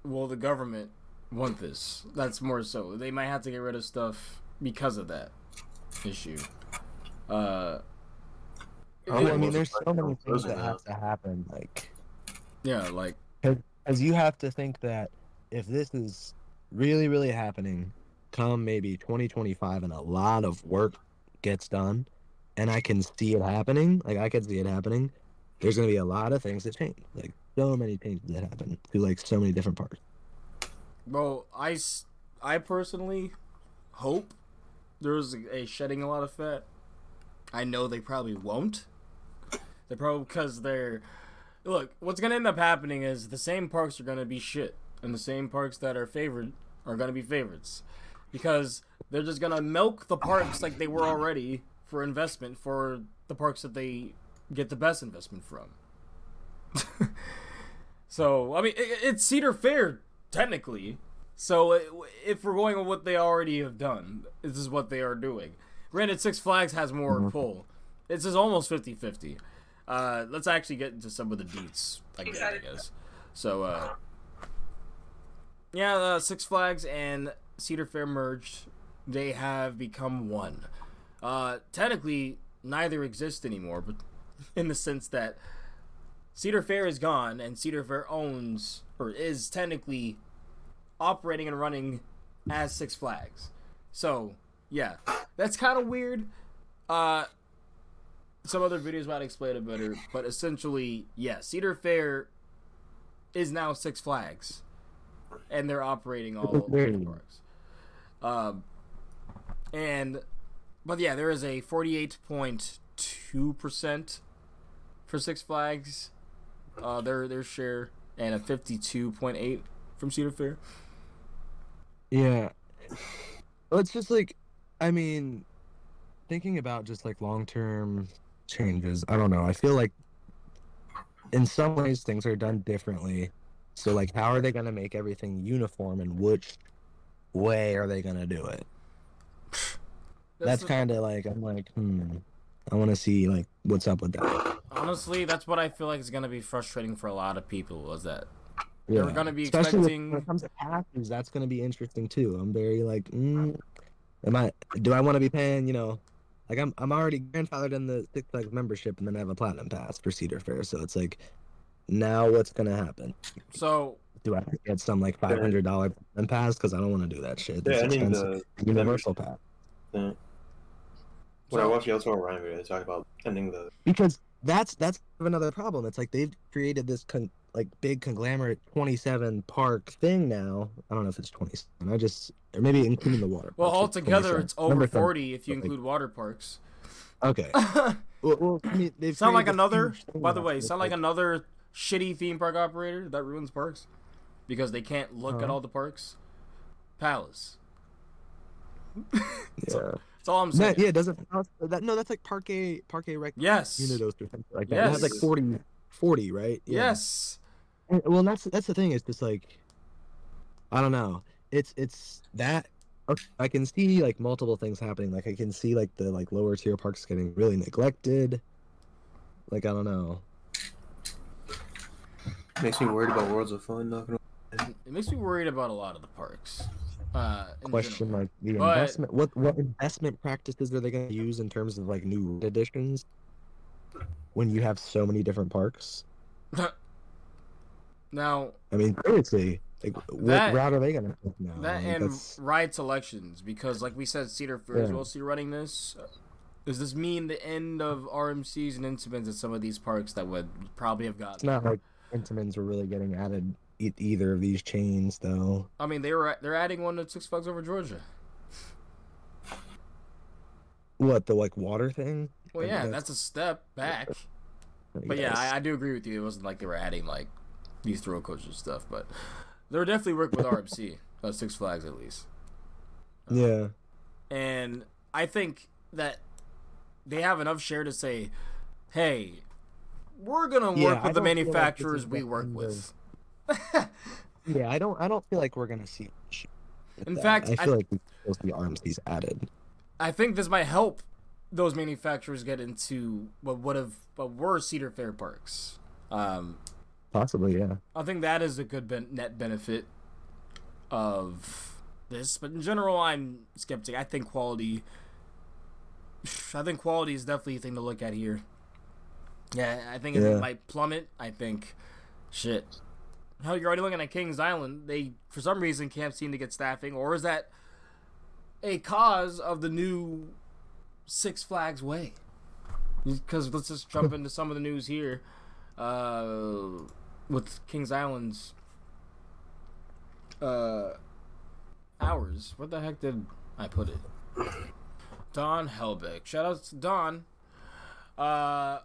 will the government want this. That's more so. They might have to get rid of stuff because of that issue. Uh, Well, I mean, there's so many things that have to happen. Like, yeah, like because you have to think that if this is really, really happening, come maybe 2025, and a lot of work gets done, and I can see it happening. Like, I can see it happening. There's gonna be a lot of things that change. Like, so many changes that happen to like so many different parts. Well, I, I personally hope there's a shedding a lot of fat. I know they probably won't. They probably because they're look. What's gonna end up happening is the same parks are gonna be shit, and the same parks that are favored are gonna be favorites because they're just gonna milk the parks like they were already for investment for the parks that they get the best investment from. so I mean, it, it's Cedar Fair technically. So if we're going with what they already have done, this is what they are doing. Granted, Six Flags has more pull. This is almost 50-50. Uh, let's actually get into some of the deets again, I guess. So, uh, yeah, uh, Six Flags and Cedar Fair merged. They have become one. Uh, technically, neither exist anymore, but in the sense that Cedar Fair is gone, and Cedar Fair owns or is technically operating and running as Six Flags. So yeah, that's kind of weird. Uh, some other videos might explain it better, but essentially, yeah, Cedar Fair is now Six Flags, and they're operating all over the parks. Um, and but yeah, there is a forty-eight point two percent for Six Flags, uh, their their share, and a fifty-two point eight from Cedar Fair. Yeah. Well, it's just like, I mean, thinking about just like long term changes, I don't know. I feel like in some ways things are done differently. So, like, how are they going to make everything uniform and which way are they going to do it? That's, the- kind of like, I'm like, hmm. I want to see, like, what's up with that. honestly that's what I feel like is gonna be frustrating for a lot of people. Is that Yeah. They're gonna be Especially expecting- when it comes to passes. That's going to be interesting too. I'm very like, mm, am I? Do I want to be paying? You know, like I'm I'm already grandfathered in the Six Flags membership, and then I have a platinum pass for Cedar Fair. So it's like, now what's gonna happen? so? Do I get some like five hundred dollar platinum pass? Because I don't want to do that shit. Yeah, It's I mean expensive. the Universal pass. yeah. when I watched the Elsewhere Ryan video, they talk about ending the because that's that's another problem. It's like they've created this con- like big conglomerate 27 park thing now. I don't know if it's 27. I just or maybe including the water. Well, altogether, 27. it's over Number forty if you Like- include water parks. Okay. Well, well I mean, they've sound like another. By the way, sound like another shitty theme park operator that ruins parks because they can't look at Huh? all the parks. Palace. yeah. That's all I'm saying. That, yeah, doesn't that no? That's like Parque Parque Rec Yes. Unidos or things like that. It has like Yes. 40, 40 right? Yeah. Yes. And- Well, that's that's the thing. It's just like, I don't know. It's it's that okay, I can see like multiple things happening. Like I can see like the like lower tier parks getting really neglected. Like I don't know. makes me worried about Worlds of Fun. Not gonna It makes me worried about a lot of the parks. Uh, Question general. like the But- investment. What what investment practices are they going to use in terms of like new additions? When you have so many different parks. now I mean, seriously, like what That- route are they to take now? that Like, and that's- ride selections because, like we said, Cedar Fair is Yeah. running this. Does this mean the end of RMCs and Intamins at some of these parks that would probably have gotten? it's not like Intamins were really getting added e- either of these chains though. I mean, they were they're adding one to Six Flags Over Georgia. What the like water thing? Well, yeah, that's- that's a step back. I But yeah. I, I do agree with you. It wasn't like they were adding like these throw coaches stuff, but they're definitely working with RMC, uh, Six Flags at least. yeah, And I think that they have enough share to say, "Hey, we're gonna Yeah, work I with the don't like manufacturers we work with." yeah. I don't. I don't feel like we're gonna see. In that. fact, I I- feel like we will see RMCs added. I think this might help those manufacturers get into what would have what were Cedar Fair parks. Um, Possibly, yeah. I think that is a good ben- net benefit of this, but in general, I'm skeptic. I think quality. I think quality is definitely a thing to look at here. Yeah, I think Yeah. it might plummet. I think, shit. Hell, you're already looking at Kings Island. They, for some reason, can't seem to get staffing, or is that a cause of the new Six Flags way? Because let's just jump into some of the news here. Uh, with Kings Island's uh hours. What the heck did I put it? Don Helbig. Shout out to Don. Uh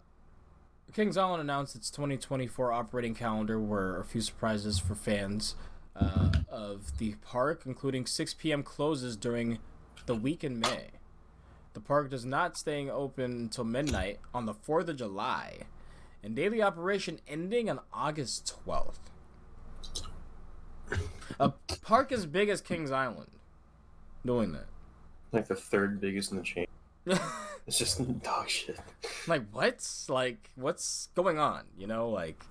Kings Island announced its 2024 operating calendar were a few surprises for fans uh, of the park, including 6 p.m. closes during the week in May. The park does not staying open until midnight on the 4th of July, and daily operation ending on August 12th. A park as big as Kings Island doing that. like the third biggest in the chain. It's just dog shit. like what? Like what's going on? You know, like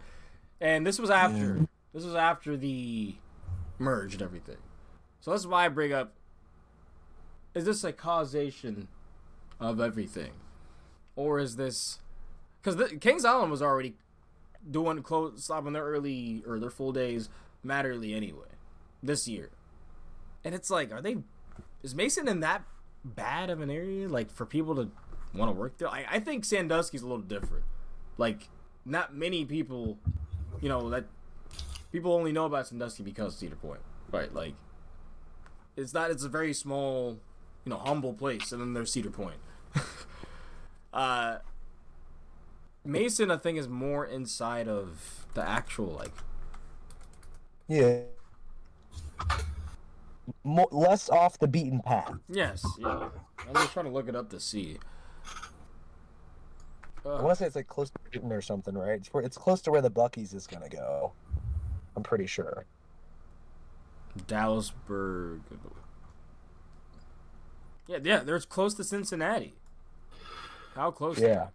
and this was after Yeah. this was after the merge and everything. So that's why I bring up is this a causation of everything? Or is this because Kings Island was already doing close stopping their early or their full days matterly anyway this year. And it's like, are they is Mason in that bad of an area like for people to want to work there? I, I think Sandusky's a little different. Like not many people, you know, that people only know about Sandusky because Cedar Point, right? Like, it's not. It's a very small, you know, humble place, and then there's Cedar Point. uh, Mason, I think, is more inside of the actual like. Yeah. Mo- less off the beaten path. Yes, yeah. I'm just trying to look it up to see. I Uh, want to say it's like close to Newton or something, right? It's, where, it's close to where the Buc-ee's is gonna go. I'm pretty sure. Dallasburg. Yeah, yeah, they're close to Cincinnati. How close? Yeah.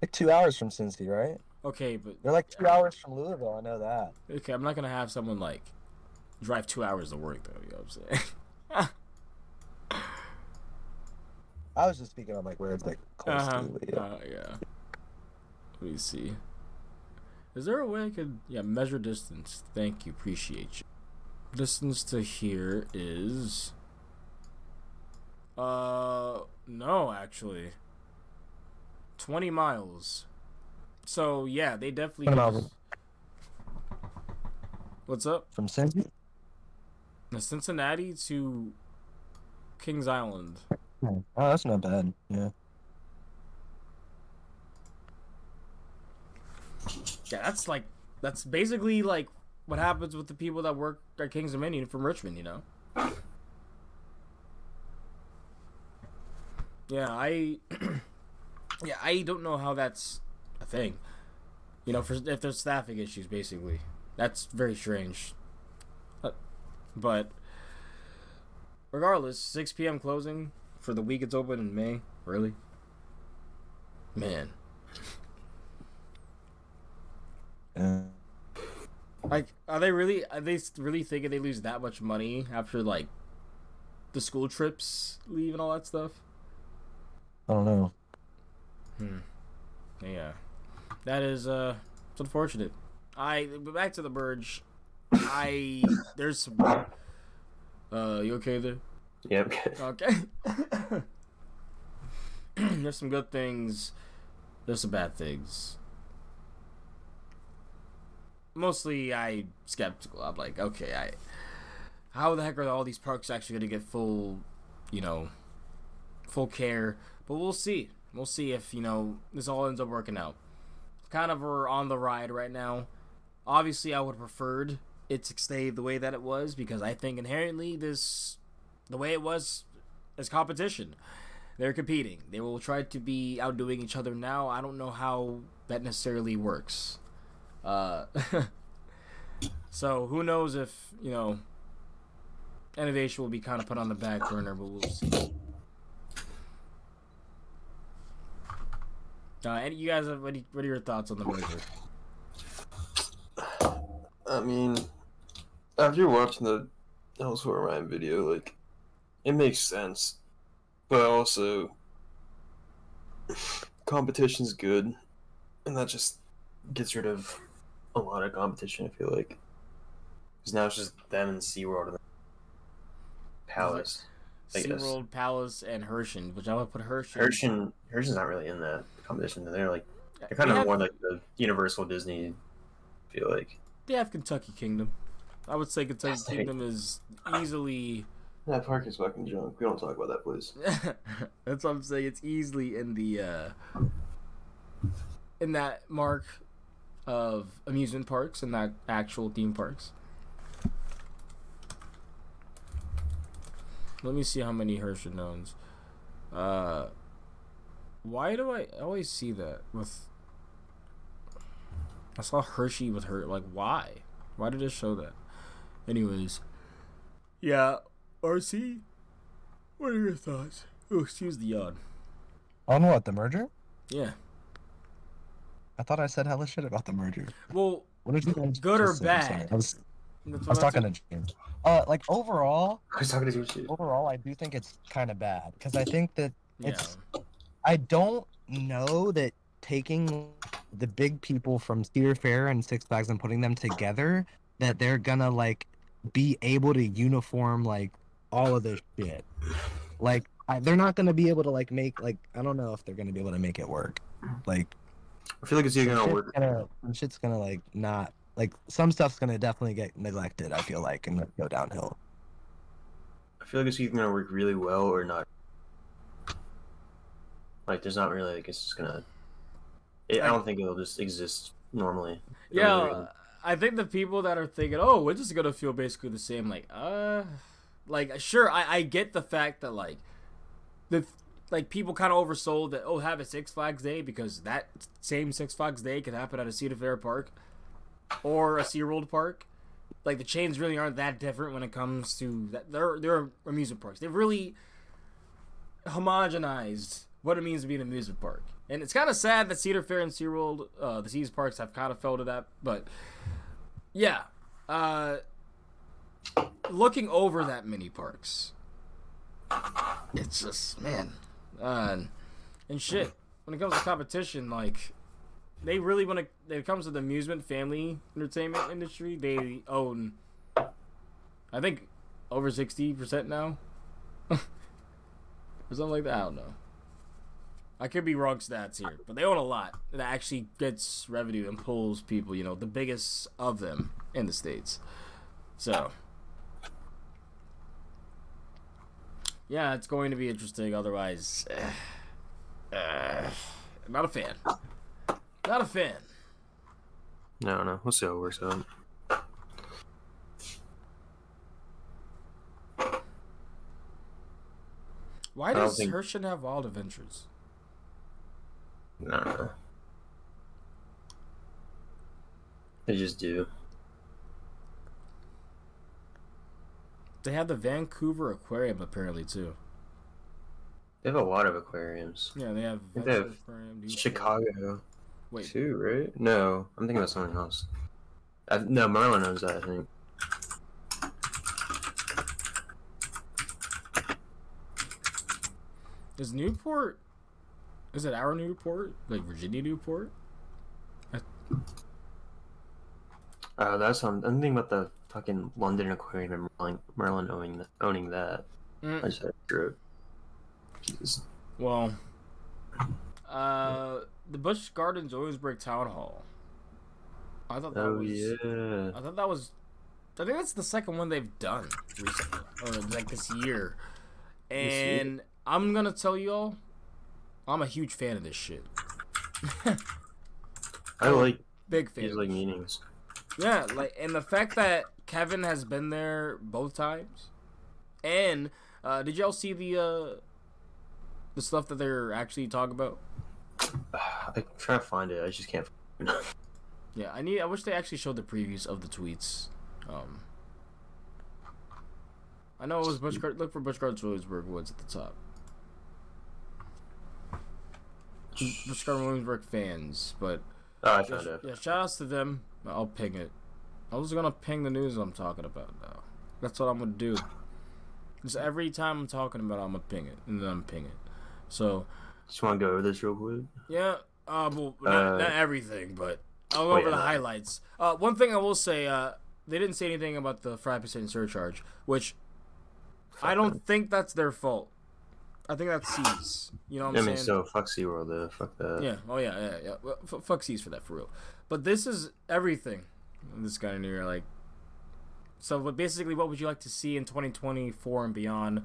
Like two hours from Cincy, right? Okay, but They're like two hours from Louisville. I know that. okay, I'm not gonna have someone like drive two hours to work though. You know what I'm saying? I was just speaking on like where it's like close uh-huh. to. but Yeah. Uh, yeah. Let me see. Is there a way I could yeah measure distance? Thank you, appreciate you. Distance to here is. Uh, no, actually. Twenty miles. So yeah, they definitely. 20 miles. use- What's up? From. The Cincinnati to Kings Island. Hmm. Oh, that's not bad. Yeah. Yeah, that's like that's basically like what happens with the people that work at Kings Dominion from Richmond, you know. Yeah, I yeah, I don't know how that's a thing. You know, for if there's staffing issues basically. That's very strange. Uh, But regardless, 6 p.m. closing for the week it's open in May. Really? Man. Yeah. Like, are they really? Are they really thinking they lose that much money after like the school trips leave and all that stuff? I don't know. Hmm. Yeah, that is uh, it's unfortunate. I but back to the Burge. I there's some. Uh, you okay there? Yep. Okay. there's some good things. There's some bad things. Mostly, I skeptical. I'm like, okay, I. How the heck are all these parks actually going to get full, you know, full care? But we'll see. We'll see if you know this all ends up working out. Kind of we're on the ride right now. Obviously, I would have preferred it to stay the way that it was because I think inherently this, the way it was, is competition. They're competing. They will try to be outdoing each other now. I don't know how that necessarily works. Uh, so who knows if you know innovation will be kind of put on the back burner, but we'll see. Uh, and you guys, have, what, do you- what are your thoughts on the merger? I mean, after watching the Elsewhere Ryan video, like, it makes sense. But also, competition's good. And that just gets rid of a lot of competition, I feel like. Because now it's just them and SeaWorld and Palace. SeaWorld, Palace, and Hershey, which I would put Hershey. Herschend, Herschend's not really in that competition. They're like, they're kind they of have, more like the Universal Disney, I feel like. They have Kentucky Kingdom. I would say Kentucky Yes, they- Kingdom is easily. That park is fucking junk. We don't talk about that place. That's what I'm saying. It's easily in the uh, in that mark of amusement parks and not actual theme parks. Let me see how many Hershey owns. Uh, why do I always see that with? I saw Hershey with her. Like, why? Why did it show that? Anyways, yeah, RC. What are your thoughts? Oh, excuse the yawn. On what the merger? Yeah. I thought I said hella shit about the merger. Well, What did you guys Good or just say? I'm sorry. bad? I was, I was talking to James. Uh, like overall, I was talking to you overall, I do think it's kind of bad because I think that saying. it's- I don't know that taking the big people from Cedar Fair and Six Flags and putting them together, that they're gonna like be able to uniform like all of this shit. Like I, they're not gonna be able to like make like I don't know if they're gonna be able to make it work. Like I feel like it's either gonna work. gonna shit's gonna like not like some stuff's gonna definitely get neglected. I feel like and go downhill. I feel like it's either gonna work really well or not. Like, there's not really like it's just gonna. It, I don't think it'll just exist normally. Yeah, really- I think the people that are thinking, "Oh, we're just gonna feel basically the same," like, uh, like sure, I, I get the fact that like, the like people kind of oversold that. Oh, have a Six Flags Day because that same Six Flags Day could happen at a Cedar Fair park or a SeaWorld park. Like the chains really aren't that different when it comes to that. They're they're amusement parks. They've really homogenized what it means to be an amusement park. And it's kind of sad that Cedar Fair and SeaWorld, uh, the Seas parks, have kind of fell to that. But yeah, uh, looking over that mini parks, it's just man, uh, and shit. When it comes to competition, like they really want to. When it comes to the amusement family entertainment industry, they own, I think, over sixty percent now, or something like that. I don't know. I could be wrong stats here, but they own a lot that actually gets revenue and pulls people. You know, the biggest of them in the states. So, yeah, it's going to be interesting. Otherwise, uh, not a fan. Not a fan. No, no. We'll see how it works out. Why does think- have wild adventures? I don't know. They just do. They have the Vancouver Aquarium apparently too. They have a lot of aquariums. Yeah, they have they have Aquarium. Chicago Wait, too, right? No, I'm thinking about something else. I, no, Merlin knows that. I think. is Newport? Is it our Newport? Like Virginia Newport? Uh, that's what I'm, I'm thinking about the fucking London Aquarium and Merlin, Merlin owning that. Owning that. Mm. I just had. Jesus. Well, uh, the Busch Gardens Williamsburg Town Hall. I thought that Oh was. yeah. I thought that was. I think that's the second one they've done recently, or like this year. This year? And I'm gonna tell y'all, I'm a huge fan of this shit. I like Big fan. these like meetings. Yeah, like and the fact that Kevin has been there both times, and uh, did y'all see the uh, the stuff that they're actually talking about? I'm trying to find it. I just can't. Find it. Yeah, I need. I wish they actually showed the previews of the tweets. Um, I know it was Busch. Look for Gardens Williamsburg Woods at the top. Gardens Williamsburg fans, but oh, I yeah, found it. yeah, shout outs to them. I'll ping it. I was gonna ping the news I'm talking about now. That's what I'm gonna do. Just every time I'm talking about, it, I'm gonna ping it, and then I'm ping it. So Just want to go over this real quick. yeah, uh, well, not, Uh, not everything, but I'll go oh, over yeah, the highlights. Uh, one thing I will say, uh, they didn't say anything about the five percent surcharge, which I don't think that's their fault. I think that's C's. You know what I I'm mean, saying? so fuck SeaWorld though. Fuck that. Yeah. Oh yeah. Yeah. Yeah. Well, f- fuck C's for that for real. But this is everything. This guy in here, like. So, but basically, what would you like to see in 2024 and beyond?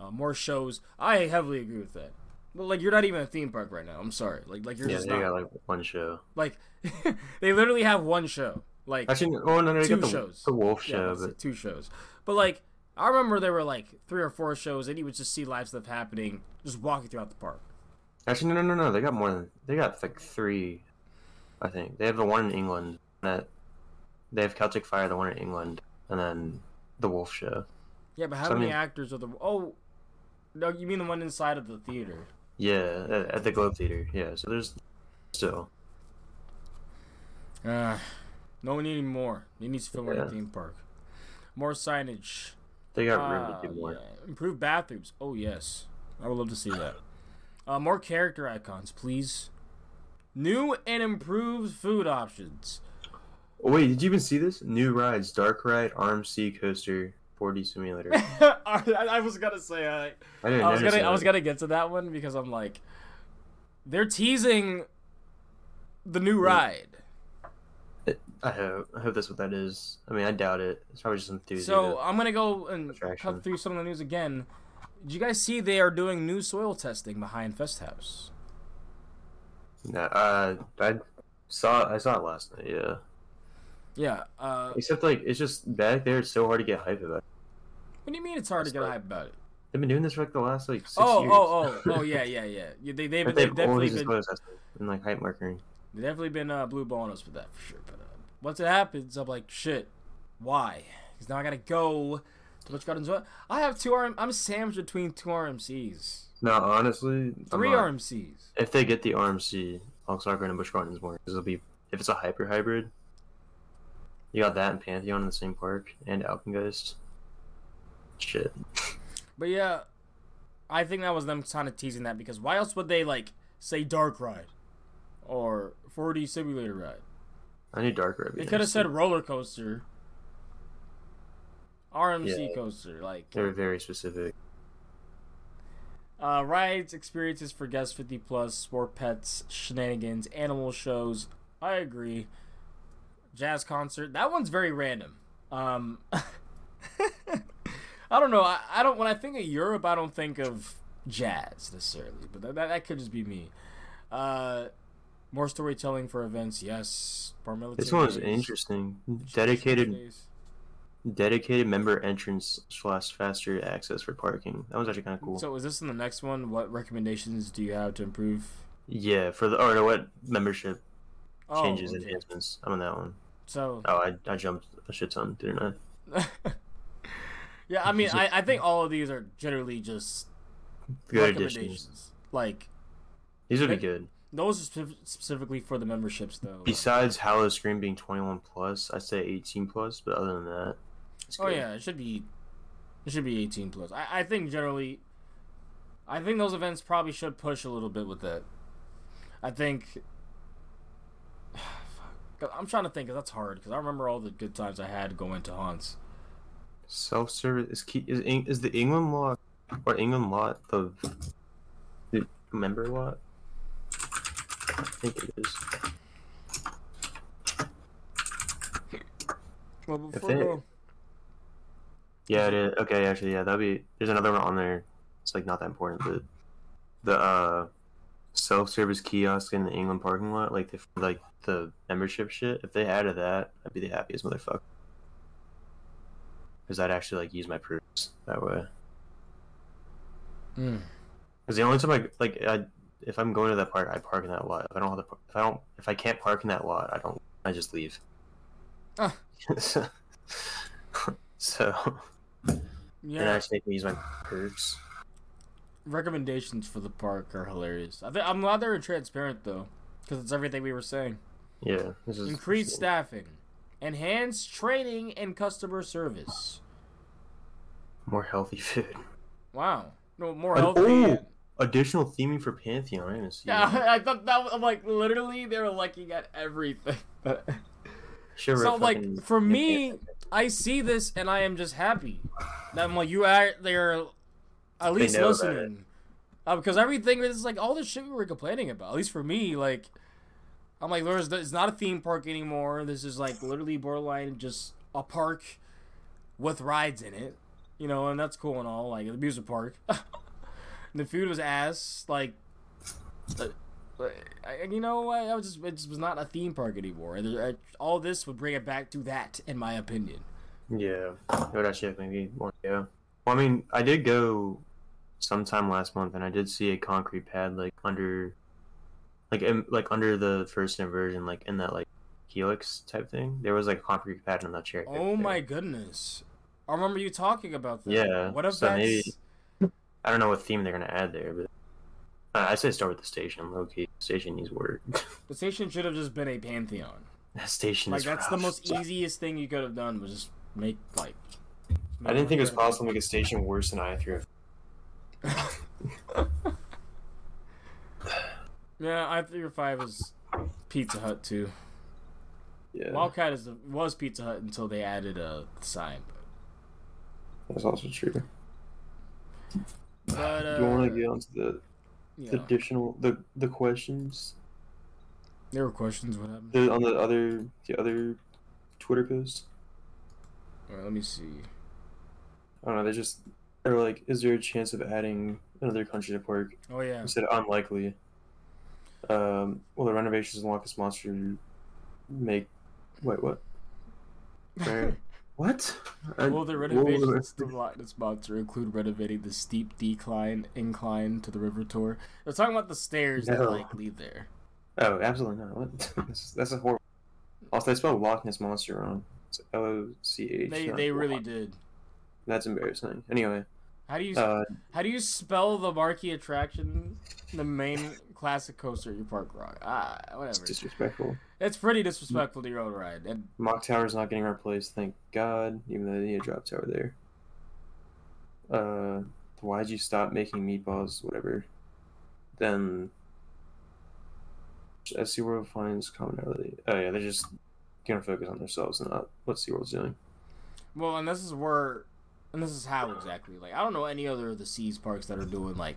Uh, more shows. I heavily agree with that. But like, you're not even a theme park right now. I'm sorry. Like, like you're Yeah, just they not. got like one show. Like, they literally have one show. Like, Actually, oh no, they Two got the, shows. the Wolf yeah, show, but two shows. But like, I remember there were like three or four shows, and you would just see live stuff happening, just walking throughout the park. actually, no, no, no, no. They got more than they got like three. I think they have the one in England that they have Celtic Fire, the one in England, and then the Wolf show. Yeah, but how So, I many mean- actors are the? Oh, no, you mean the one inside of the theater? Yeah, at, at the Globe Theater. Yeah, so there's still. Uh, no one needing more. He needs to fill Yeah. theme park. More signage. They got room to do more. yeah. Improved bathrooms. Oh yes, I would love to see that. Uh, more character icons, please. New and improved food options. Oh, wait, did you even see this? New rides: Dark Ride, RMC Coaster, 4D Simulator. I, I was gonna say I, I was gonna I was gonna get to that one because I'm like, they're teasing the new ride. I hope. I hope that's what that is. I mean, I doubt it. It's probably just enthusiasm. So I'm gonna go and Attraction. cut through some of the news again. Did you guys see they are doing new soil testing behind Festa Haus? Nah, uh, I saw. I saw it last night. Yeah. Yeah. Uh, Except like it's just back there. It's so hard to get hype about. It. what do you mean it's hard to get like- hype about it? They've been doing this for like the last like six Oh, years. oh, oh, oh, yeah, yeah, yeah. yeah they, they've, they've they've definitely been, disclosed that stuff and like hype marketing. they've definitely been uh, blue balling us for that for sure. Once it happens, I'm like, shit, why? Because now I gotta go to Busch Gardens. I have two RM. I'm sandwiched between two RMCs, No, honestly, three RMCs. If they get the RMC, start going to Busch Gardens more because it'll be if it's a hyper hybrid. You got that and Pantheon in the same park and Alpengeist. Shit. But yeah, I think that was them kind of teasing that because why else would they like say Dark Ride or 4D Simulator Ride? I need Dark Red. They could have said roller coaster, RMC Yeah. coaster, like they were very specific. uh, rides, experiences for guests 50 plus, sport pets, shenanigans, animal shows. I agree. Jazz concert. That one's very random. Um, I don't know. I, I don't. When I think of Europe, I don't think of jazz necessarily, but that, that, that could just be me. Uh, more storytelling for events, yes. Paramilitary This one was interesting. Dedicated, dedicated member entrance slash faster access for parking. That was actually kind of cool. So is this in the next one? What recommendations do you have to improve? yeah, for the or no, what membership Oh, changes okay. enhancements. I'm on that one. So Oh, I, I jumped a shit ton, didn't I? yeah, I mean, I, I think all of these are generally just Good recommendations. additions. Like These would be good. Those are specifically for the memberships, though. Besides Howl-O-Scream being 21 plus, I'd say 18 plus, but other than that, oh good. yeah, it should be. It should be 18 plus. I, I think generally. I think those events probably should push a little bit with that. I think. Fuck. I'm trying to think, 'cause that's hard. Because I remember all the good times I had going to haunts. Self service is key. Is, is the England lot or England lot the, the member lot? I think it is. Before they- go- Yeah, it is. Okay, actually, yeah, that'd be. There's another one on there. It's like not that important, but the uh, self service kiosk in the England parking lot, like the like the membership shit. If they added that, I'd be the happiest motherfucker. Because I'd actually like use my proofs that way. Mm. Because the only time I like, I, if I'm going to that park, I park in that lot. If I don't have the, if I don't, if I can't park in that lot, I don't. I just leave. Ah. so, and Yeah. I just make me use my perks. recommendations for the park are hilarious. I think I'm glad they're transparent though, because it's everything we were saying. Yeah, this is Increased staffing, enhanced training and customer service. more healthy food. Wow, no more healthy. and- Additional theming for Pantheon. I didn't see. Yeah, that. I thought that was I'm like literally they were looking at everything. Should've so like for me, I see this and I am just happy that I'm like you are they're at least it. listening. Uh, because everything is like all the shit we were complaining about. At least for me, like I'm like there's it's not a theme park anymore. This is like literally borderline just a park with rides in it, you know, and that's cool and all. Like the amusement park. the food was ass. Like, uh, I, you know, I, was just it just was not a theme park anymore. And I- all this would bring it back to that, in my opinion. Yeah, it would actually have maybe more. Yeah. Well, I mean, I did go sometime last month, and I did see a concrete pad like under, like in, like under the first inversion, like in that like helix type thing. There was like a concrete pad in that chair. Oh my goodness. I remember you talking about that. Yeah, What if so that's maybe- I don't know what theme they're gonna add there, but uh, I say start with the station. Low key, station needs work. the station should have just been a pantheon. that station Like is that's the most easiest thing you could have done was just make like. I didn't think it was possible to make a station worse than I threw. Yeah, I three or five is Pizza Hut too. Yeah, Wildcat is was Pizza Hut until they added a sign. that's also true. But uh, you want to get onto the yeah. additional the the questions there were questions. What happened? the, on the other the other Twitter post. Alright, let me see. I don't know. They just they're like, is there a chance of adding another country to park? Oh yeah. I said unlikely. Um, well, the renovations in Loch Ness Monster make wait what? Where- what? Will the renovations to Loch Ness Monster include renovating the steep decline incline to the river tour? They're talking about the stairs that like lead there. Oh, absolutely not. What? that's, that's a horrible. Also, they spelled Loch Ness Monster wrong. It's L O C H. They they really Loch. did. That's embarrassing. Anyway, How do you uh, how do you spell the marquee attraction, the main classic coaster you park rock? Ah, whatever. it's disrespectful. It's pretty disrespectful to your own ride. And Mach Tower's not getting replaced, thank God, even though they need a drop tower there. Uh, why'd you stop making meatballs? Whatever. Then, as SeaWorld finds commonality. Oh, yeah, they're just gonna focus on themselves and not what SeaWorld's doing. well, and this is where, and this is how exactly. Like I don't know any other of the Seas parks that are doing like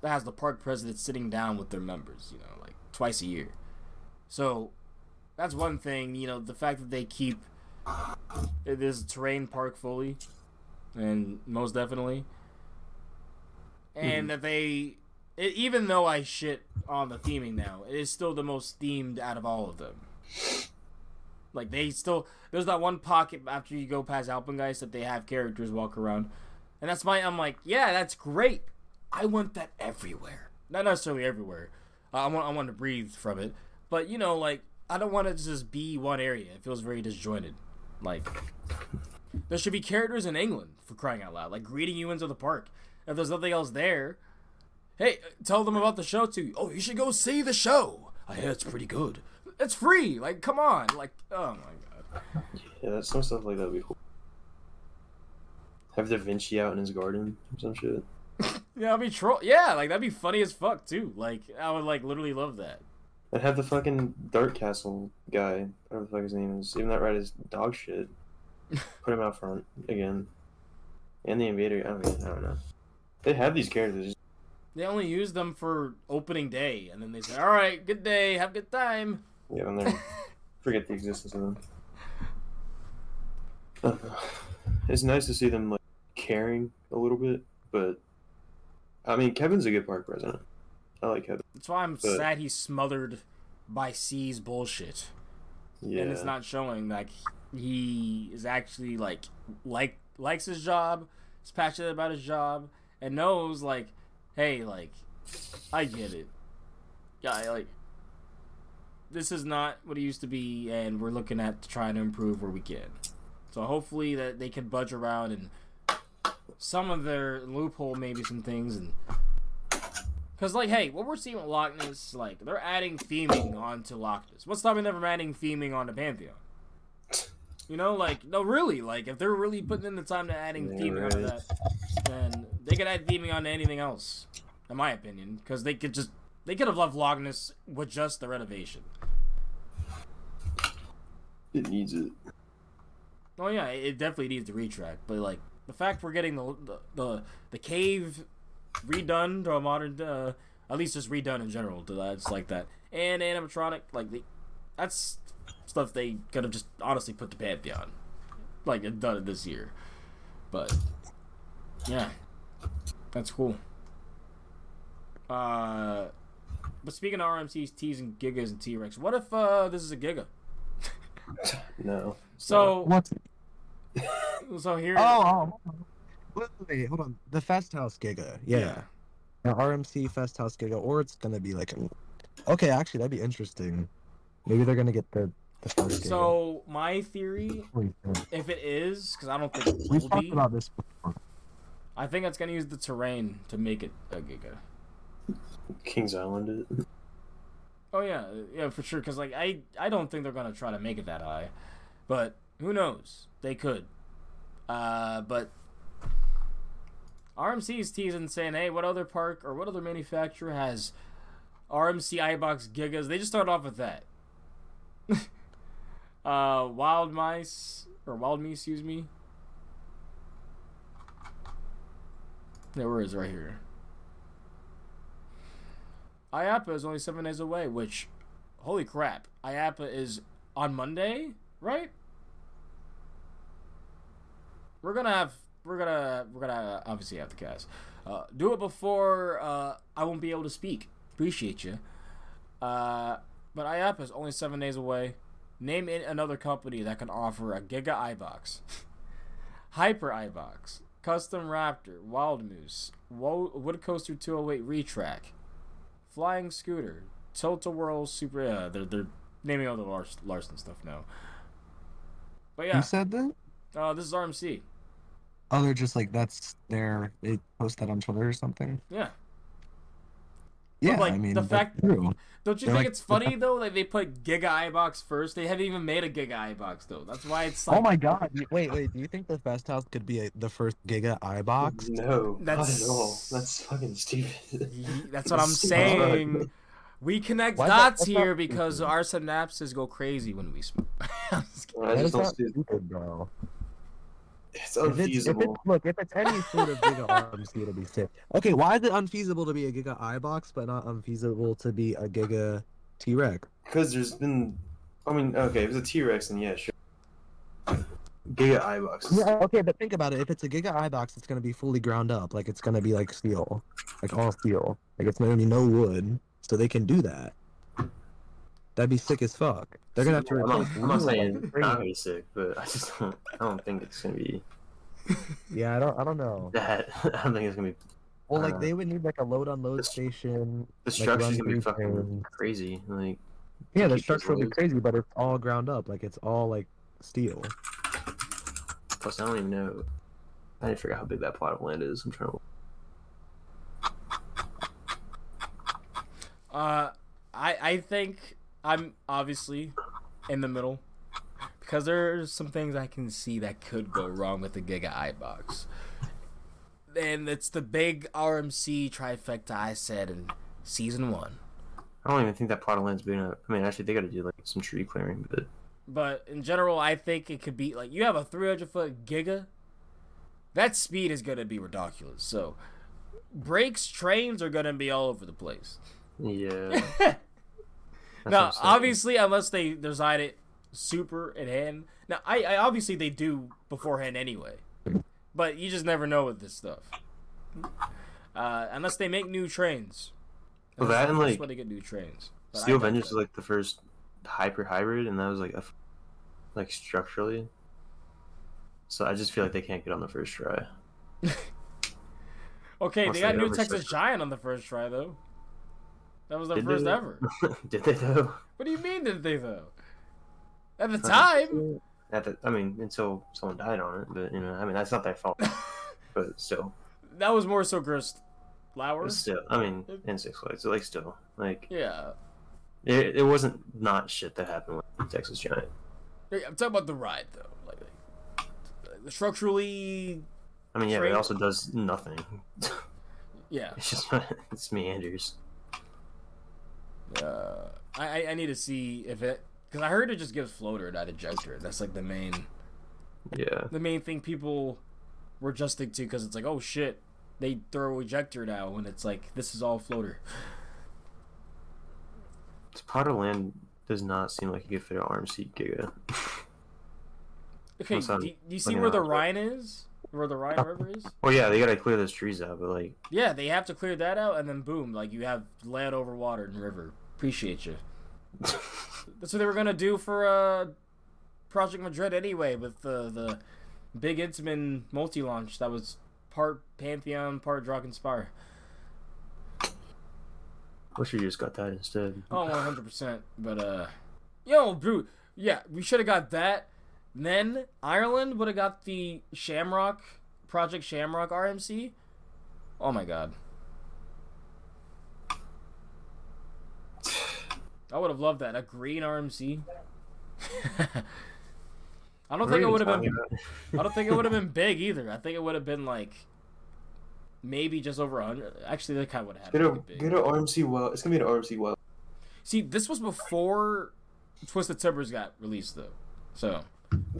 that has the park president sitting down with their members. You know, like twice a year. So that's one thing. You know, the fact that they keep this terrain park fully, and most definitely, and Mhm. that they. It, even though I shit on the theming now, it is still the most themed out of all of them. Like they still there's that one pocket after you go past Alpengeist that they have characters walk around, and that's my I'm like yeah that's great. I want that everywhere. Not necessarily everywhere. I want I want to breathe from it, but you know like I don't want it to just be one area. It feels very disjointed. Like there should be characters in England for crying out loud, like greeting you into the park. If there's nothing else there, hey, tell them about the show too. Oh, you should go see the show. I hear it's pretty good. It's free. Like, come on. Like, oh my god. Yeah, that's some stuff like that would be cool. Have Da Vinci out in his garden or some shit. Yeah, I'd be troll. Yeah, like that'd be funny as fuck too. Like, I would like literally love that. And have the fucking Dark Castle guy, whatever the fuck his name is, even that ride is dog shit. Put him out front again. And the Invader, I don't, I don't know. They have these characters. They only use them for opening day, and then they say, "All right, good day, have a good time." Yeah, and they're forget the existence of them. I. It's nice to see them like caring a little bit, but I mean, Kevin's a good park president. I like Kevin. That's why I'm But- sad he's smothered by C's bullshit, Yeah, and it's not showing. Like he is actually like like likes his job, is passionate about his job, and knows like, hey, like I get it. Yeah, I, like this is not what it used to be, and we're looking at trying to improve where we can. So hopefully that they can budge around and some of their loophole, maybe some things, and because like, hey, what we're seeing with Loch Ness, like they're adding theming onto Loch Ness. What's stopping them from adding theming onto Pantheon? You know, like no, really, like if they're really putting in the time to adding theming onto that, then they could add theming onto anything else, in my opinion, because they could just they could have left Loch Ness with just the renovation. it needs it. Oh yeah, it it definitely needs to retract, but like the fact we're getting the the the, the cave redone to a modern, uh, at least just redone in general to that, it's like that, and animatronic, like the, that's stuff they could have just honestly put to Pantheon, like and done it this year, but yeah, that's cool. Uh, but speaking of RMCs, T's and Gigas and T Rex, what if uh this is a Giga? No. So What? so here. Oh, oh, wait, wait, hold on. The Festa Haus Giga. Yeah. The RMC Festa Haus Giga, or it's gonna be like an. Okay, actually, that'd be interesting. Maybe they're gonna get the the first So my theory, if it is, because I don't think it we've will talked be, about this before. I think it's gonna use the terrain to make it a giga. Kings Island it. Oh yeah, yeah for sure. Because like I, I don't think they're gonna try to make it that high, but who knows? They could. Uh, but RMC is teasing saying, "Hey, what other park or what other manufacturer has RMC iBox Gigas?" They just started off with that. uh, Wild Mice or Wild Me, excuse me. Yeah, where is it? right here? IAAPA is only seven days away, which, holy crap, IAAPA is on Monday, right? we're gonna have we're gonna we're gonna obviously have the cast. Uh, do it before uh, I won't be able to speak. Appreciate you. Uh, but IAP is only seven days away. Name in another company that can offer a Giga iBox, Hyper iBox, Custom Raptor, Wild Moose, Wo- Wood Coaster 208 Retrack, Flying Scooter, Tilt World Super. Uh, they're they're naming all the Lars- Larson stuff now. But yeah, Who said that? uh, this is RMC. Oh, they're just like that's their. They post that on Twitter or something. Yeah. Yeah, like, I mean the that's fact- true. Don't you They're think like- it's funny though that they put Giga iBox first? They haven't even made a Giga iBox though. That's why it's oh like oh my god! Wait, wait. Do you think the Festa Haus could be a, the first Giga iBox? No, That's- not at all. That's fucking stupid. That's what I'm saying. We connect Why is that- dots not here because our synapses go crazy when we smoke. I'm just kidding. I That don't see it. stupid, bro. It's If it's, if it's, unfeasible. look, if it's any sort of Giga RMC, it'll be sick. Okay, why is it unfeasible to be a Giga iBox, but not unfeasible to be a Giga T-Rex? Because there's been, I mean, okay, if it's a T Rex, then yeah, sure. Giga iBox. Yeah, okay, but think about it. If it's a Giga iBox, it's gonna be fully ground up. Like it's gonna be like steel, like all steel. Like it's gonna be no wood, so they can do that. That'd be sick as fuck. They're gonna have to I'm not. I'm not saying it's crazy. not gonna be sick, but I just don't. I don't think it's gonna be Yeah, I don't. I don't know. that. I don't think it's gonna be. Well, like Uh, they would need like a load unload the- station. The structure's run gonna be fucking trains. crazy. Like, Yeah, the keep those structure will be crazy, but it's all ground up. Like it's all like steel. plus I don't even know. I didn't figure out how big that plot of land is. I'm trying to. Uh, I I think I'm obviously in the middle because there's some things I can see that could go wrong with the Giga iBox. And it's the big RMC trifecta I said in season one. I don't even think that plot of land's big enough. I mean, actually, they got to do like some tree clearing, but But in general, I think it could be like you have a 300 foot Giga. That speed is gonna be ridiculous. So brakes, trains are gonna be all over the place. yeah. Now, obviously, unless they design it super in hand. Now, I, I obviously they do beforehand anyway, but you just never know with this stuff. Uh, unless they make new trains. Well, That's that and, like, way to get new trains. But Steel Vengeance that. is like the first hyper hybrid, and that was like a, like structurally. So I just feel like they can't get on the first try. okay, unless they got they new Texas. Giant on the first try though. That was their Did first they? ever. Did they though? What do you mean did they though? At the time, At the, I mean, until someone died on it, but you know, I mean, that's not their fault. but still, that was more so Chris Lauer. still, I mean, in Six Flags, like still, like Yeah, it, it wasn't not shit that happened with Texas Giant. I'm talking about the ride though. Like, like structurally, I mean, yeah, Train- it also does nothing. yeah. It's just it's meanders. Uh, I I- need to see if it because I heard it just gives floater, not ejector. That's like the main Yeah, the main thing people were adjusting to because it's like oh shit they throw ejector now when it's like this is all floater. this pot of land does not seem like it could fit an RMC Giga. Okay, do, do you see where the. Rhine is? Where the Rhine River is? Oh yeah, they gotta clear those trees out, but like, Yeah, they have to clear that out, and then boom, like you have land over water and river. Appreciate you. That's what they were gonna do for uh, Project Madrid anyway, with the the big Intamin multi launch that was part Pantheon, part Drakenspark. wish we just got that instead. Oh, one hundred percent. But uh, yo, dude, yeah, we should have got that. Then Ireland would have got the Shamrock Project Shamrock RMC. Oh my god. I would have loved that. A green RMC. I don't think it would have been. I don't think it would have been big either. I think it would have been like maybe just over hundred. Actually, that kind of would have had Get to a big. get a RMC well. It's gonna be an RMC well. See, this was before Twisted Timbers got released, though. So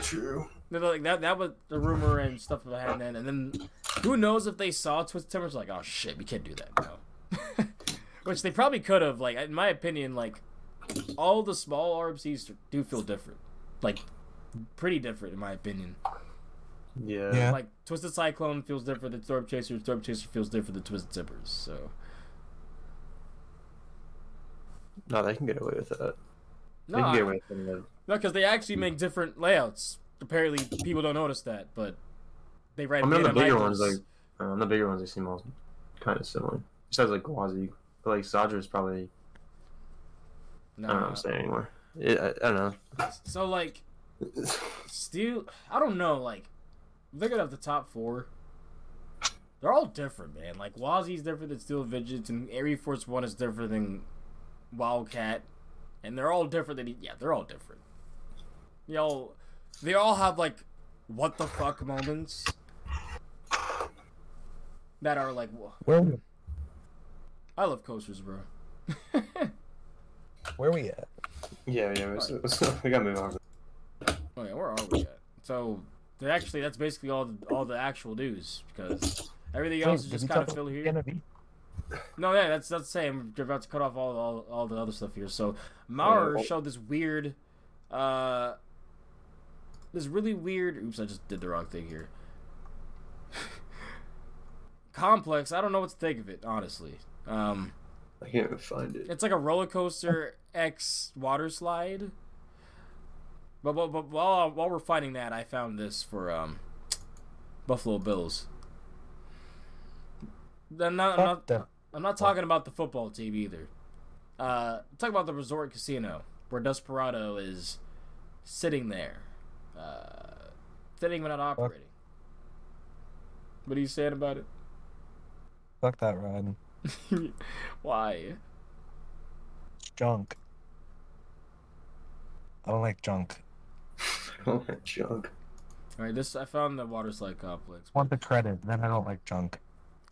True. like that. That was the rumor and stuff behind then. And then who knows if they saw Twisted Timbers like, oh shit, we can't do that now. Which they probably could have. Like in my opinion, like all the small RMCs do feel different. Like pretty different in my opinion. Yeah. Yeah. Like Twisted Cyclone feels different than Storm Chaser. Storm Chaser feels different than Twisted Zippers. So No, they can get away with that. no, they can get away with it. no, because they actually make different layouts. Apparently, people don't notice that, but they write. I mean, on the bigger ones, like uh, on the bigger ones, they seem all kind of similar. Besides, like Gwazi, but like Zadra is probably I don't know what I'm saying anymore. It, I, I don't know. So like, Steel. I don't know. Like, looking at the top four, they're all different, man. Like Gwazi's different than Steel Vengeance, and Air Force One is different than Wildcat, and they're all different than. Yeah, they're all different. They all, they all have like, what the fuck moments that are like, wha- Where I love coasters, bro. where are we at? yeah, yeah. It's, it's, we gotta move on. Oh yeah, where are we at? So, actually, that's basically all the, all the actual news because everything else is just kind of talk fill here. Gonna? No, yeah, that's that's the same. You're about to cut off all all, all the other stuff here. So, Maurer Uh, showed this weird, uh, this really weird. Oops, I just did the wrong thing here. Complex. I don't know what to think of it, honestly. Um, I can't even find it. it's like a roller coaster X water slide. But, but, but while while we're finding that, I found this for um, Buffalo Bills. I'm not, I'm not, I'm not talking about the football team either. Uh, I'm about the resort casino where Desperado is sitting there, uh, sitting but not operating. What are you saying about it? Fuck that ride. Why? Junk. I don't like junk. Oh, that junk. All right, this I found the water slide complex. Want the credit, then I don't like junk.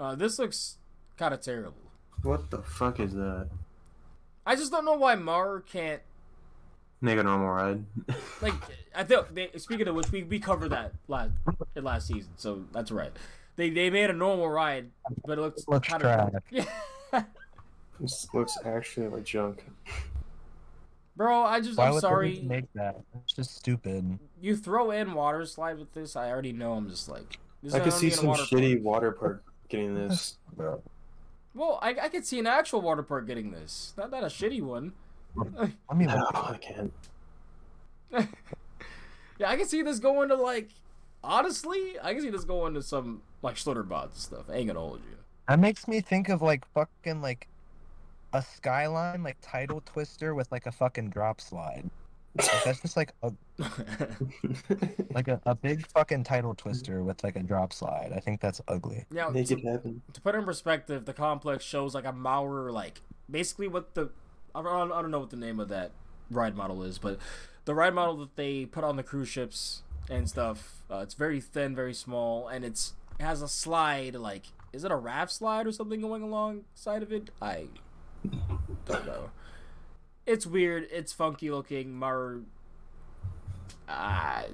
Uh, this looks kind of terrible. What the fuck is that? I just don't know why Mar can't Make a normal ride. like. I think they, speaking of which, we, we covered that last in last season, so that's right. They they made a normal ride, but it looks Looks kind trash. of yeah. this looks actually like junk. Bro, I just Why I'm would sorry. they make that? It's just stupid. You throw in water slide with this, I already know. I'm just like. This I is could see some water shitty park. water park getting this. Bro. Well, I, I could see an actual water park getting this, not not a shitty one. I mean, No, I can't. Yeah, I can see this going to like. Honestly, I can see this going to some like Schlitterbahns and stuff. I ain't gonna hold you. that makes me think of like fucking like a skyline like title twister with like a fucking drop slide. Like, that's just like a like a, a big fucking title twister with like a drop slide. I think that's ugly. now, Make to, it happen. to put it in perspective, the complex shows like a Maurer, like basically what the I don't, I don't know what the name of that ride model is, but the ride model that they put on the cruise ships and stuff. Uh, it's very thin, very small, and it's it has a slide. Like, is it a raft slide or something going alongside of it? I don't know. It's weird. It's funky looking. Mar. Ah, I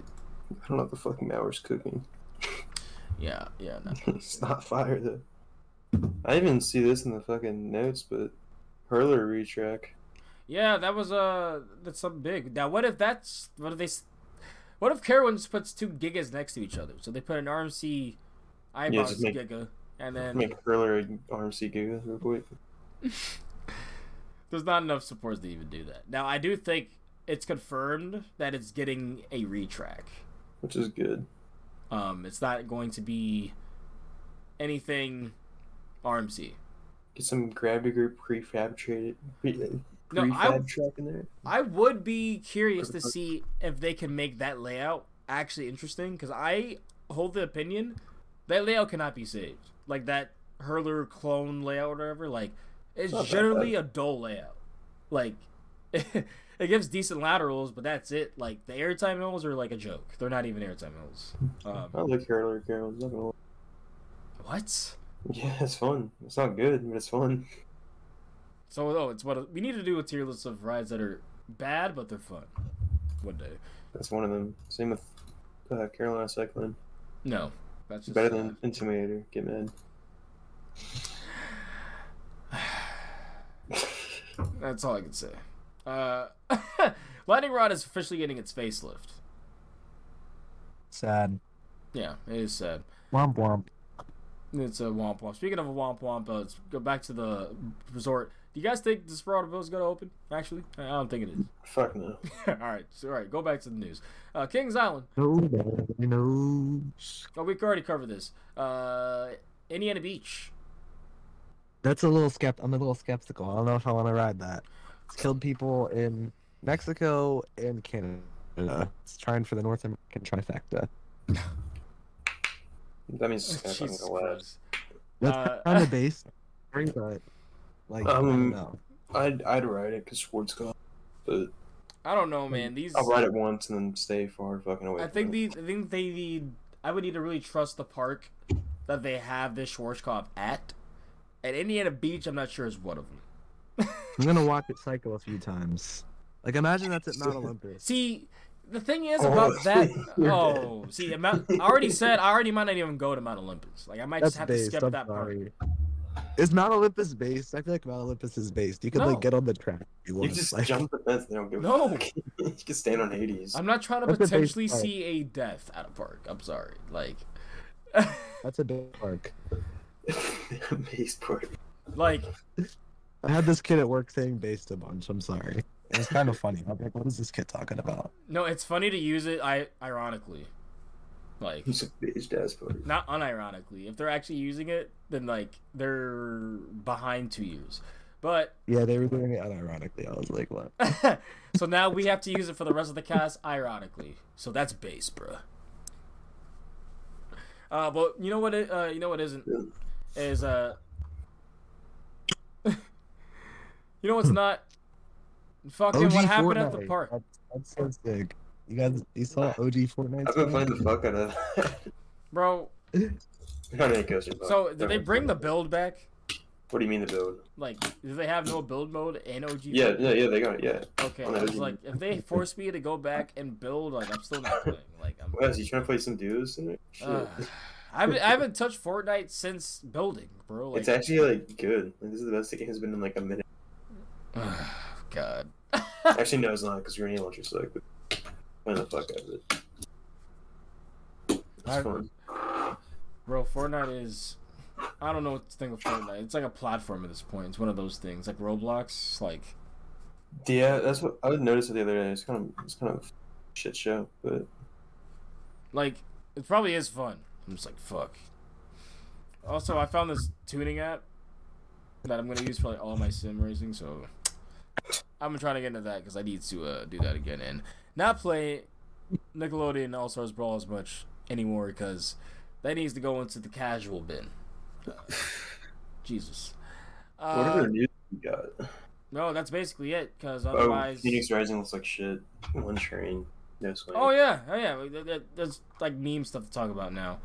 don't know what the fucking hour's cooking. yeah, yeah. No. it's not fire though. I even see this in the fucking notes, but hurler retrack. Yeah, that was uh that's something big. Now, what if that's what if they, what if Carowin just puts two gigas next to each other? So they put an RMC eyebrows just make- giga, and then Make hurler and RMC Giga real quick. there's not enough supports to even do that. Now, I do think it's confirmed that it's getting a retrack. Which is good. Um, it's not going to be anything RMC. Get some gravity group pre, No, prefab I- track in there. I would be curious to see if they can make that layout actually interesting because I hold the opinion that layout cannot be saved. Like that hurler clone layout or whatever. Like it's Not generally a dull layout. Like it gives decent laterals, but that's it. Like the airtime hills are like a joke. They're not even airtime hills. Um, I like hurler Carol's not what? Yeah, it's fun. It's not good, but it's fun. So oh, it's what we need to do a tier list of rides that are bad but they're fun. One day. That's one of them. Same with uh, Carolina Cyclone. No, that's just Better sad. than Intimidator. Get mad. That's all I can say. Uh, Lightning Rod is officially getting its facelift. Sad. Yeah, it is sad. Womp womp. It's a womp womp. Speaking of a womp womp, uh, let's go back to the resort. Do you guys think the Desperado is going to open? Actually, I don't think it is. Fuck no. all right, so, all right. Go back to the news. Uh, Kings Island. Nobody knows. Oh, we already covered this. Uh, Indiana Beach. That's a little skept. I'm a little skeptical. I don't know if I want to ride that. It's killed people in Mexico and Canada. It's trying for the North American trifecta. That means it's gonna fucking Jesus go last. Christ. That's Uh, kind of based, but like I Um, don't know. I'd I'd ride it because Schwarzkopf, but I don't know, man. These. I'll ride it once and then stay far fucking away. I from think it. these. I think they need. I would need to really trust the park that they have this Schwarzkopf at. At Indiana Beach, I'm not sure is one of them. I'm gonna watch it cycle a few times. Like imagine that's at Mount Olympus. See, the thing is Oh, about that. you're Oh, see, I already said I already might not even go to Mount Olympus. Like I might That's just have to skip I'm that part. Sorry. Is Mount Olympus based? I feel like Mount Olympus is based. You could No. like get on the track. if You, You want. just like, jump the fence. They don't give No. a fuck. you can stand on Hades. I'm not trying to That's a base potentially park. see a death at a park. I'm sorry. Like, That's a big park. Base park. like I had this kid at work saying based a bunch. I'm sorry. It was kind of funny. I'm like, what is this kid talking about? no, it's funny to use it. I ironically, like He's a based ass park. not unironically. If they're actually using it, then like they're behind two years. But Yeah, they were doing it unironically. I was like, what? so now we have to use it for the rest of the cast ironically. So that's base, bruh. Uh, but you know what? It, uh, you know what isn't is uh. you know what's not? Fucking OG what happened at the park, That's, that's so sick. You guys, you saw OG Fortnite? I've been playing the fuck out of that. bro. Not any coaster. but So did they bring the build back? What do you mean the build? Like, do they have no build mode in OG? Yeah, yeah, yeah. They got it. Yeah. Okay, on I was like, if they force me to go back and build, like, I'm still not playing. Like, I'm. What else? You trying to play some duos in it? Shit. Uh, I haven't, I haven't touched Fortnite since building, bro. Like, it's actually like good. Like, this is the best the game has been in like a minute. God. Actually, no, it's not because Granny Launcher suck. But the fuck out of it. It's I- fun. Bro, Fortnite is. I don't know what to think of Fortnite. It's like a platform at this point. It's one of those things, like Roblox. Like, Yeah, that's what I noticed it the other day. It's kind of it's kind of shit show, but like it probably is fun. I'm just like, fuck. Also, I found this tuning app that I'm gonna use for like all my sim racing. So I'm trying to get into that because I need to uh, do that again and not play Nickelodeon All Stars Brawl as much anymore because that needs to go into the casual bin. Uh, Jesus. what Uh, other news you got? no, that's basically it. Because Oh, otherwise, Phoenix Rising looks like shit. One train, no swing. Oh yeah, oh yeah. that- that- There's like meme stuff to talk about now.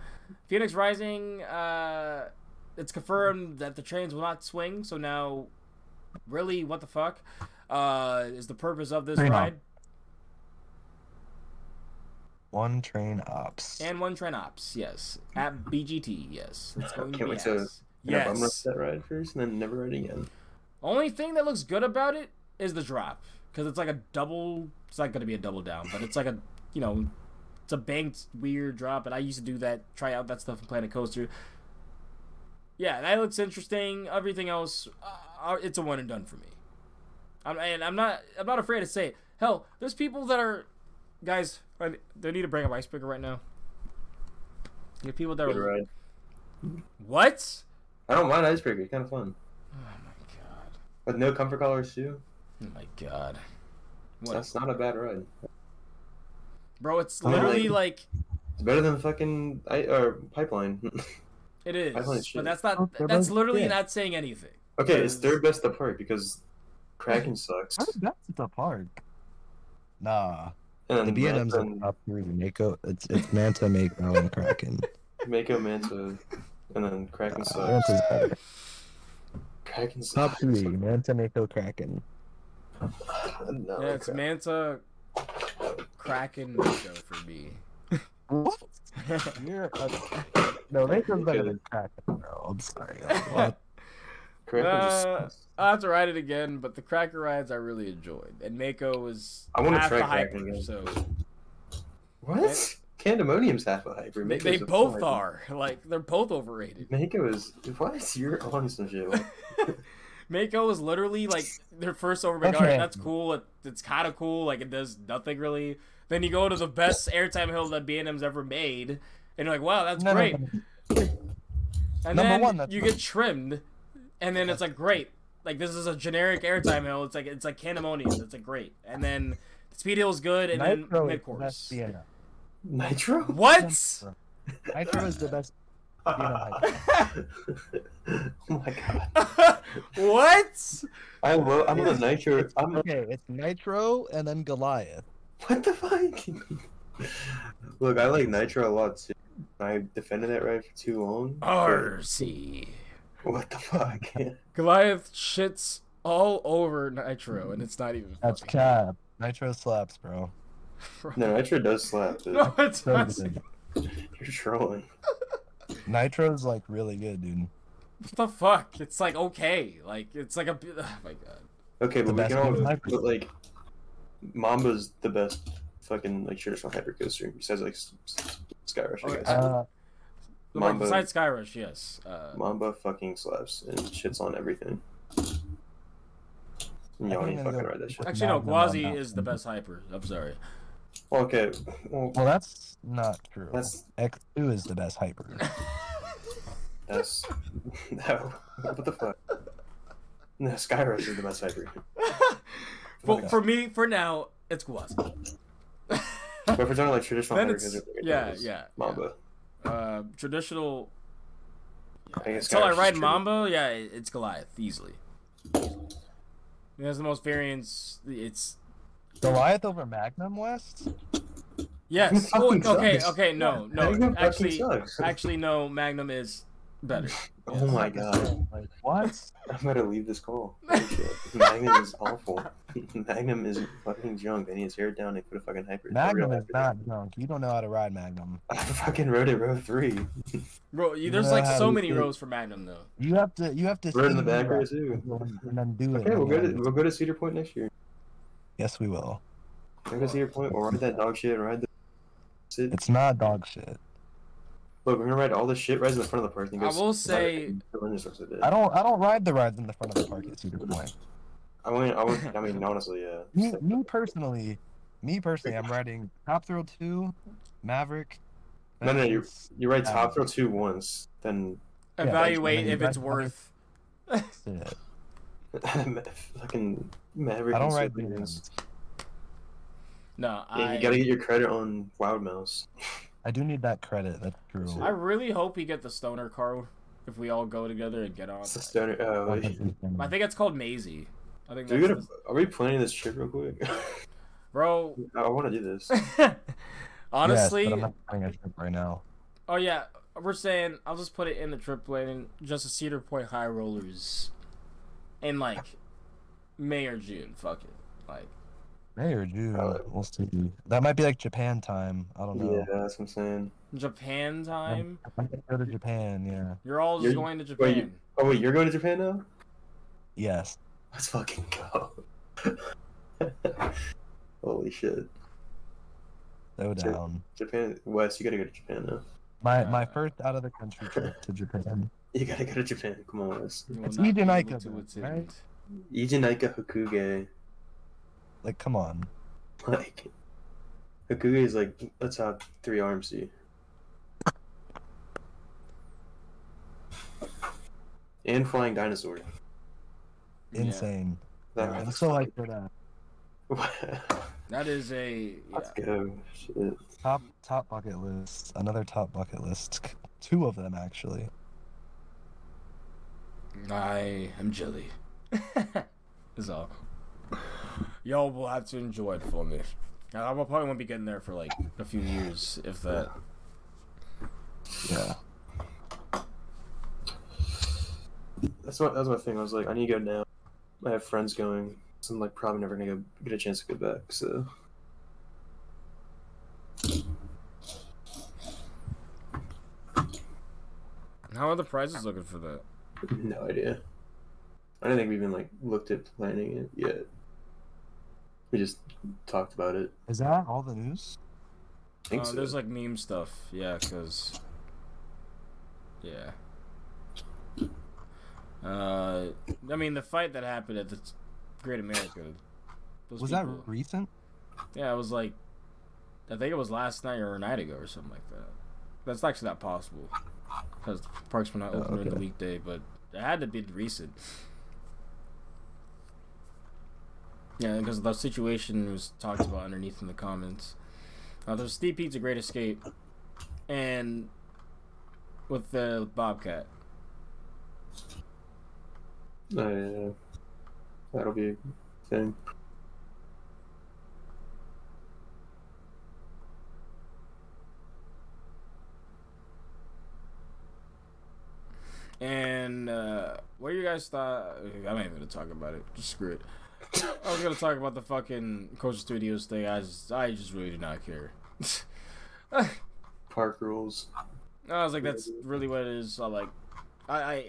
Phoenix Rising. Uh, it's confirmed that the trains will not swing. So now, really, what the fuck? Uh, is the purpose of this Train ride? One train ops. And one train ops, yes. At BGT, yes. It's going Can't be wait to- ass. Yeah, I'm gonna Yes. that ride first and then never ride again. Only thing that looks good about it is the drop, because it's like a double. It's not going to be a double down, but it's like a you know, it's a banked weird drop, and I used to do that. Try out that stuff in Planet Coaster. Yeah, that looks interesting. Everything else, uh, it's a one and done for me. I'm, and I'm not. I'm not afraid to say it. Hell, there's people that are, guys. I, they need to bring up icebreaker right now. There are people that Good are. ride. What? I don't mind Icebreaker. It's kind of fun. Oh my god. With no comfort collars too. Oh my god. What? That's not a bad ride. Bro, it's I like- literally like It's better than fucking I or pipeline. it is, I find shit. but that's not. Oh, That's both literally shit. not saying anything. okay, it's third best apart because Kraken sucks. How that's at the park? Nah. And The B and M's Manta, in top three. Mako, it's it's Manta, Mako, and Kraken. Mako Manta, and then Kraken Uh, sucks. Manta's better. Kraken Top three. Manta, Mako, Kraken. No, yeah, it's Kraken. Manta, Kraken, Mako for me. What? You're a... No, Mako's better than Kraken, bro. I'm sorry. What? Kraken just Uh. I'll have to ride it again, but the Kraken rides I really enjoyed, and Mako was I wanna half try the hype. Kraken again. So What? Candymonium's half a hyper. They, Mako's they a both hyper. are. Like they're both overrated. Mako is what? You're on some shit. Mako is literally like their first overbig. Okay. Alright, that's cool. It, it's kind of cool. Like it does nothing really. Then you go to the best airtime hill that B&M's ever made, and you're like, wow, that's No, no, great. no. And Number then one, that's you not- get trimmed, and then it's like great. Like this is a generic airtime hill. It's like it's like Candymonium. It's like great. And then Speed Hill is good, and Nitro then is mid the course. best B&M. Nitro? What? Nitro is the best oh my god. what? I love. I'm on the Nitro. I'm. Okay, it's Nitro and then Goliath. What the fuck? Look, I like Nitro a lot too. I defended that right for too long. but RC. What the fuck? Goliath shits all over Nitro, and it's not even. That's funny. cap. Nitro slaps, bro. No, Nitro does slap. Dude. No, it's So not. good. You're trolling. Nitro's like really good, dude. What the fuck? It's like okay, like it's like a. Oh my god. Okay, The but we best can all. one. But like, Mamba's the best fucking like traditional hypercoaster besides like S- S- Skyrush. I Okay, guess. Uh, Like, Mamba. besides Skyrush, yes. Uh, Mamba fucking slaps and shits on everything. I Y'all can't ain't even fucking go- ride that shit. actually, no. Magnum on Gwazi that is the best hyper. I'm sorry. Okay. Well, well, that's not true. That's- X2 is the best hyper. that's no. What the fuck? No, Skyrush is the best hyper. Well, Okay. for me, for now, it's Gwazi. But if we're talking like traditional Then hyper, it's- coaster, yeah, it's yeah, Mamba. Uh, traditional. I think it's Until I ride is Mamba, yeah, it's Goliath easily. It has the most variants. It's Goliath over Magnum West? yes. Oh, okay, okay, no, no. Actually, actually, no. Magnum is better. Oh my god. Like, what? I'm gonna leave this call. Magnum is awful. Magnum is fucking junk. They need his hair down and put a fucking hyper. Magnum is hyper. not junk. You don't know how to ride Magnum. I fucking rode it row three. Bro, you, there's Yeah, like so many did. rows for Magnum though. You have to. You have to. Rode in the back row too. And then do it. Okay, we'll go to we'll go to Cedar Point next year. Yes, we will. We'll go to Cedar Point. We'll ride that dog shit. Ride the. Sit. It's not dog shit. Look, we're gonna ride all the shit rides in the front of the park. and I will say- Berlin just looks at it. I don't. I don't ride the rides in the front of the park at Cedar Point. I mean, I, would, I mean, honestly, yeah. Me, me personally, me personally, I'm riding Top Thrill 2, Maverick. No, no, you- You ride Yeah. Top Thrill two once, then Yeah, Evaluate and if it's worth. that's fucking Maverick. I don't ride Super BMs. Wings. No, Yeah, I. you gotta get your credit on Wild Mouse. I do need that credit. That's true. I really hope we get the stoner car if we all go together and get on. It's the stoner. Uh, like, wait. I think it's called Maisie. I think Do we that's gotta, are we planning this trip real quick? bro. I want to do this. Honestly, yes, but I'm not planning a trip right now. oh yeah, we're saying I'll just put it in the trip planning. Just a Cedar Point High Rollers, in like May or June. Fuck it, like May or June, Uh, we'll see. That might be like Japan time. I don't know. Yeah, that's what I'm saying. Japan time. I might go to Japan. Yeah. You're all just You're- going to wait, Japan. you- Oh wait, you're going to Japan now? Yes. Let's fucking go. Holy shit. Go Sure. down. Japan, Wes, you gotta go to Japan now. My my first out of the country trip to Japan. You gotta go to Japan. Come on, Wes. You It's not be Eden able Aika, to though, attend. right? Eejanaika Hakugei. Like, come on. Like, Hakugei is like let's have three RMC. And Flying Dinosaur. Yeah. Insane. That I'm so hyped for that. That is a yeah. Let's go. Shit. Top top bucket list. Another top bucket list. Two of them actually. I am jelly. Is all. Y'all will have to enjoy it for me. I will probably won't be getting there for like a few years, if that. Yeah. That's what that's my thing. I was like, I need to go now. I have friends going, so I'm like probably never gonna go, get a chance to go back. So How are the prices looking for that? no idea. I don't think we've even like looked at planning it yet. We just talked about it. Is that all the news? I think Uh, so. there's like meme stuff, yeah, because yeah. Uh, I mean the fight that happened at the Great America. those Was that recent? Yeah, it was like, I think it was last night or a night ago or something like that. That's actually not possible because parks were not Oh, open during the okay. weekday, but it had to be recent. Yeah, because the situation was talked about underneath in the comments. Uh, there's Steve Pete's a Great Escape, and with the Bobcat. Oh, yeah. That'll be a thing. And uh, what do you guys thought? I'm not even gonna talk about it. Just screw it. I was gonna talk about the fucking Coach Studios thing. I just, I just really do not care. Park rules. I was like, that's really what it is. I like, I, I,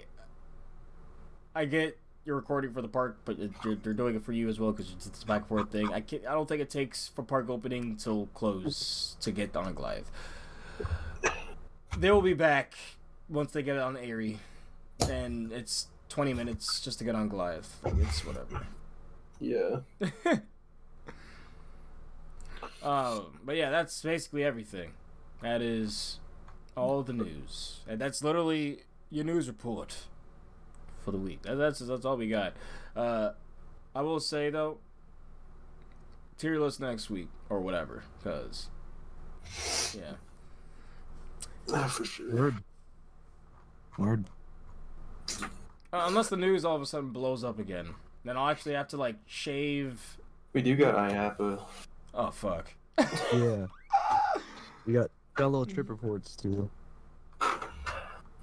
I get you're recording for the park, but it, they're, they're doing it for you as well because it's a back and forth thing. I can't, I don't think it takes from park opening till close to get on Goliath. They will be back once they get it on Airy, and it's 20 minutes just to get on Goliath. Like, it's whatever. Yeah. Um, but yeah, that's basically everything. That is all the news, and that's literally your news report for the week. That- That's that's all we got. Uh, I will say though, tier list next week or whatever, because yeah, Ah, for sure. Word. Word. uh, unless the news all of a sudden blows up again, then I'll actually have to like shave. We do got IAAPA. Oh fuck. Yeah. We got got little trip reports too.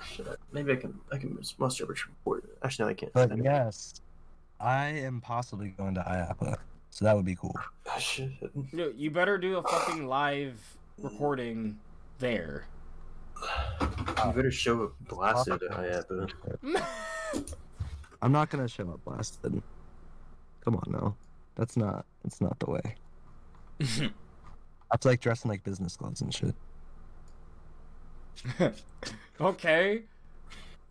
Shit, maybe I can I can muster a trip report. Actually, no, I can't. But yes, I am possibly going to IAAPA, so that would be cool. Ah, shit. You, you better do a fucking live recording there. You better show up blasted at IAAPA. I'm not gonna show up blasted. Come on now, that's not that's not the way. I have to like dressing like business clothes and shit. okay.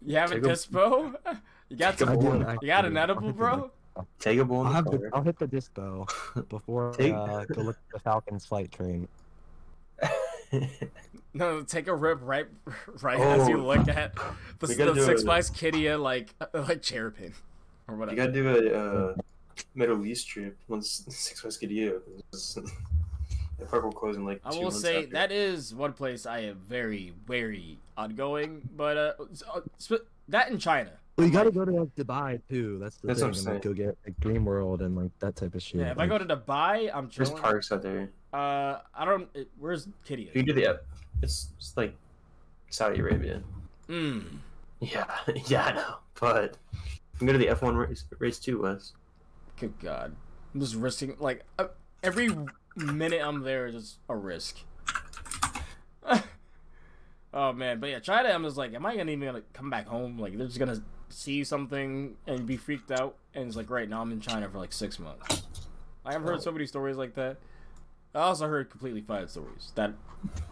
You have a Take a- dispo? You got Take a some? I do, You got an edible, hit the bro? Take a bull I'll the have the, car. I'll hit the dispo before Take- uh, go look at the Falcons flight train. No, take a rip right, right as you Oh. look at the, the six by Qiddiya like like chairpin or whatever. you gotta do a uh, Middle East trip once Six West Skidoo opens. The park will close in like. I will say after. that is one place I am very wary on going, but uh, uh, that in China. Well, you gotta like- go to like Dubai too. That's the That's what thing. I'm and, like, go get like Dream World and like that type of shit. Yeah, if I go to Dubai, I'm There's chilling. parks out there. Uh, I don't. It, where's Qiddiya? You can do the. F- It's it's like Saudi Arabia. Mm. Yeah, yeah, I know. But I'm going to the F1 race, race too, Wes. Good God, I'm just risking like uh, every minute I'm there is just a risk. oh man, but yeah, China. I'm just like, am I gonna even gonna come back home? Like they're just gonna see something and be freaked out, and it's like, right now I'm in China for like six months. I have heard so many stories like that. I also heard completely fine stories that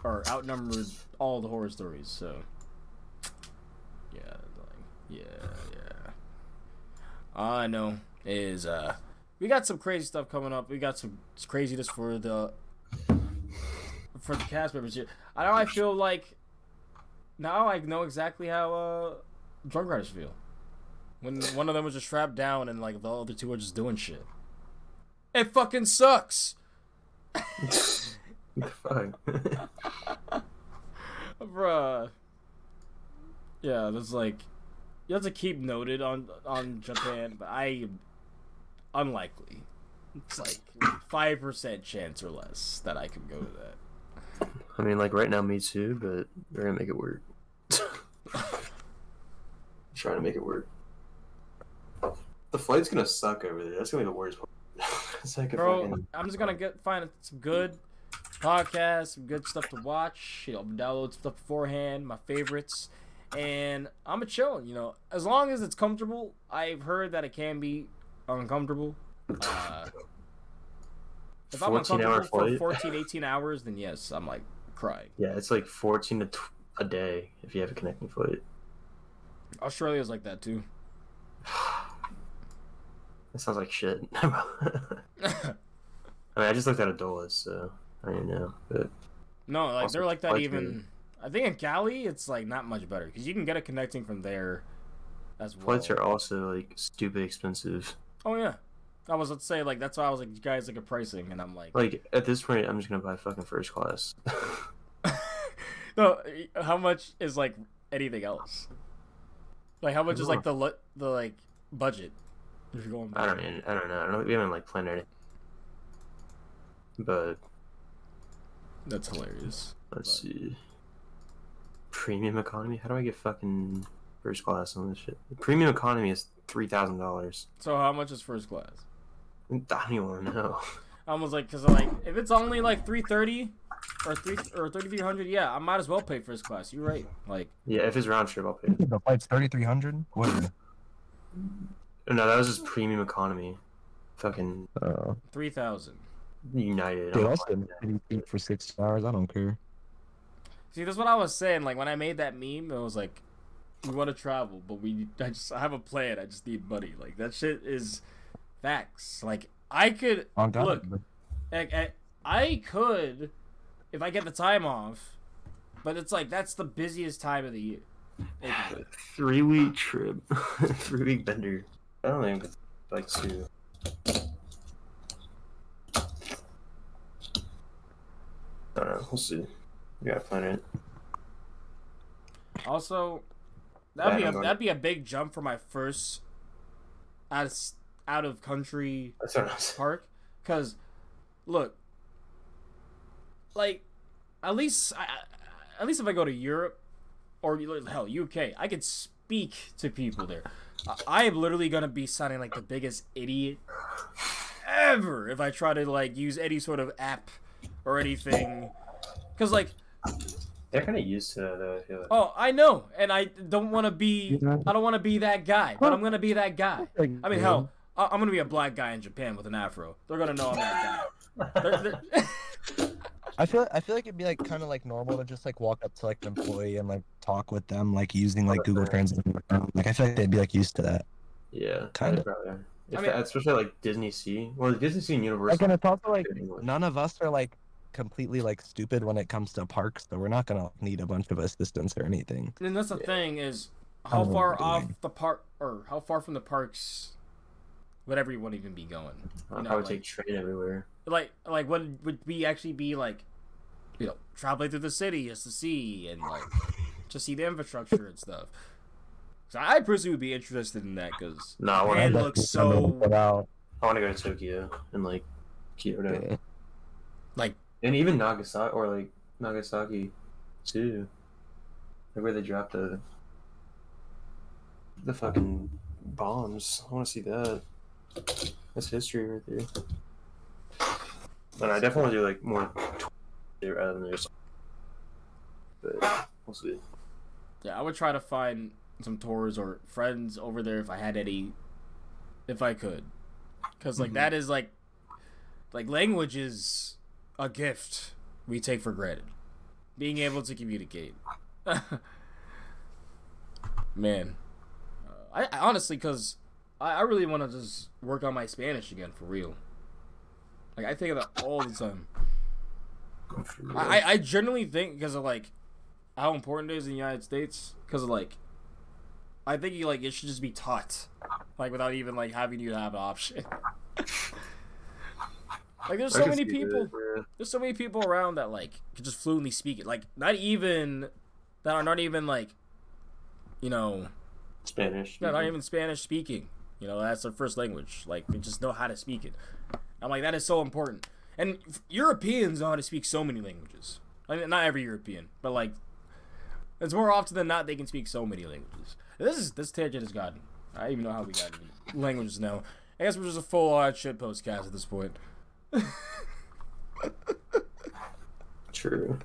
are outnumbered all the horror stories. So yeah, like, yeah, yeah. I know is uh we got some crazy stuff coming up. We got some craziness for the for the cast members here. I know I feel like now I know exactly how uh drunk riders feel. When one of them was just strapped down and like the other two were just doing shit. It fucking sucks. What the? Bruh. Yeah, that's like you have to keep noted on on Japan, but I unlikely. It's like five percent chance or less that I can go to that. I mean, like right now, me too, but we're gonna make it work. Trying to make it work. The flight's gonna suck over there. That's gonna be the worst part. it's like Bro, fucking. I'm just gonna get find some good podcasts, some good stuff to watch. You know, download stuff beforehand, my favorites, and I'm a chill. You know, as long as it's comfortable. I've heard that it can be uncomfortable. Uh, if I'm 14 hour uncomfortable for flight. 14, 18 hours, then yes, I'm like crying. Yeah, it's like 14 to tw- a day if you have a connecting flight. Australia's like that too. That sounds like shit. I mean, I just looked at a Dulles, so I don't know. But no, like they're like that even. I think in Cali, it's like not much better because you can get a connecting from there as well. flights are also like stupid expensive. Oh yeah, I was let's say like that's why I was like, you guys look at pricing, and I'm like, Like at this point, I'm just gonna buy fucking first class. no, how much is like anything else? Like how much is like the the like budget? If you're going, I don't even, I don't know. I don't, we haven't like planned anything. But That's hilarious. let's But- see. Premium economy? How do I get fucking first class on this shit? Premium economy is three thousand dollars. So how much is first class? I don't even want to know. I was like, cause like if it's only like three thirty or three or thirty three hundred, yeah, I might as well pay first class. You're right. Like Yeah, if it's round trip, I'll pay. The flight's thirty three hundred. What? No, that was just premium economy. Fucking Uh, three thousand. United. dude, I'm I'll fine sit with that. pretty cheap for six hours. I don't care. See, that's what I was saying. Like when I made that meme, it was like, we want to travel, but we I just I have a plan. I just need money. Like that shit is facts. Like I could On God, look. but- I, I, I could if I get the time off, but it's like that's the busiest time of the year. It- Three week trip. Three week bender. I don't even like to. I don't know. We'll see. We gotta plan it. Also, that'd be a, that'd be a big jump for my first out of out of country That's what I was park. Cause, look, like, at least I, I- at least if I go to Europe or hell UK, I could speak to people there. I- I am literally gonna be sounding like the biggest idiot ever if I try to like use any sort of app or anything. Cause like They're kind of used to that, though. I feel like. Oh, I know, and I don't want to be. I don't want to be that guy, but I'm gonna be that guy. I mean, hell, I- I'm gonna be a black guy in Japan with an afro. They're gonna know I'm that guy. They're- they're- I feel I feel like it'd be like kind of like normal to just like walk up to like an employee and like talk with them like using like Google Translate. Like I feel like they'd be like used to that. yeah, Kinda. they probably are. If I mean- that- especially like DisneySea. Well, DisneySea and Universal. Like and it's also like none of us are like completely like stupid when it comes to parks, so we're not gonna need a bunch of assistance or anything. and that's the Yeah. thing is, how far off the park or how far from the parks whatever you would everyone even be going? I'll You know, probably like, take train everywhere. like, like, would would we actually be like, you know, traveling through the city just to see and like to see the infrastructure and stuff? So I personally would be interested in that because No, I wanna, looks so I want to go to Tokyo and like Kyoto. Yeah. like And even Nagasaki or like Nagasaki too. Like where they dropped the the fucking bombs. I want to see that. That's history right there. And I definitely want to do like more there rather than just. But we'll see. Yeah, I would try to find some tours or friends over there if I had any, if I could, because like Mhm. that is like, like language is a gift we take for granted. Being able to communicate, man. Uh, I, I honestly, because I, I really want to just work on my Spanish again for real. Like I think of that all the time. I, I- I generally think because of like how important it is in the United States. Because of like, I think you like it should just be taught, like without even like having you have an option. like there's so many people, that, yeah. there's so many people around that like can just fluently speak it. Like not even that are not even like, you know, Spanish. yeah, not even Spanish speaking. You know, that's their first language. Like they just know how to speak it. I'm like that is so important. And Europeans know how to speak so many languages. I mean, not every European, but like it's more often than not they can speak so many languages. This is this tangent has gotten. I don't even know how we got into languages now. I guess we're just a full on shit postcast at this point. True.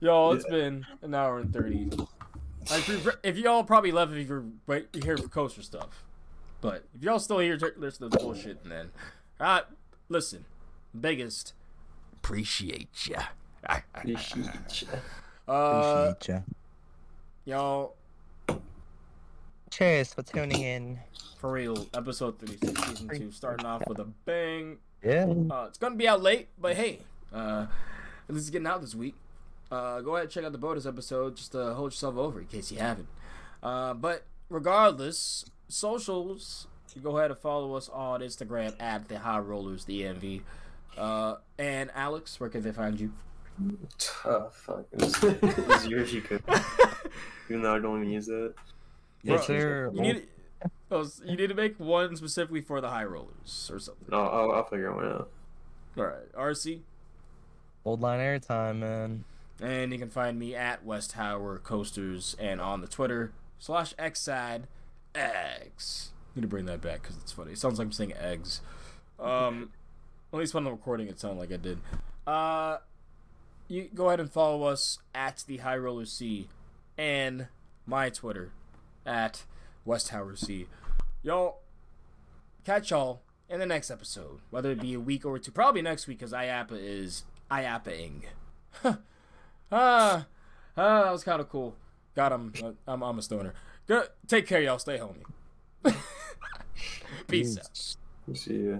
Y'all, it's been an hour and thirty. Like, if, if y'all probably left if you're right here for coaster stuff, but if y'all still here listen to the bullshit, then, uh, listen, biggest appreciate ya. Appreciate ya. uh, Appreciate ya. y'all, Cheers for tuning in. for real, episode 36, season 2, starting off with a bang. Yeah. Uh, it's gonna be out late, but hey, uh, this is getting out this week. Uh, go ahead and check out the bonus episode. Just uh, hold yourself over in case you haven't. Uh, but regardless, socials. You go ahead and follow us on Instagram at the High Rollers DMV. Uh, and Alex, where can they find you? Oh, fuck. It's, it's yours you could. Even though I don't even use that. Bro, Is You need, oh, you need to make one specifically for the High Rollers or something. No, I'll, I'll figure one out. All right, RC. old line airtime, man? And you can find me at West Hower Coasters and on the Twitter slash X side eggs. Need to bring that back because it's funny. It sounds like I'm saying eggs. Um, at least when I'm recording, it sounded like I did. Uh, you go ahead and follow us at the High Roller C and my Twitter at West Hower C. Y'all, catch y'all in the next episode, whether it be a week or two. Probably next week because IAAPA is IAAPAing. ah, ah, that was kind of cool. Got him. I'm, I'm a stoner. Good. Take care, y'all. Stay homie. Peace out. See ya.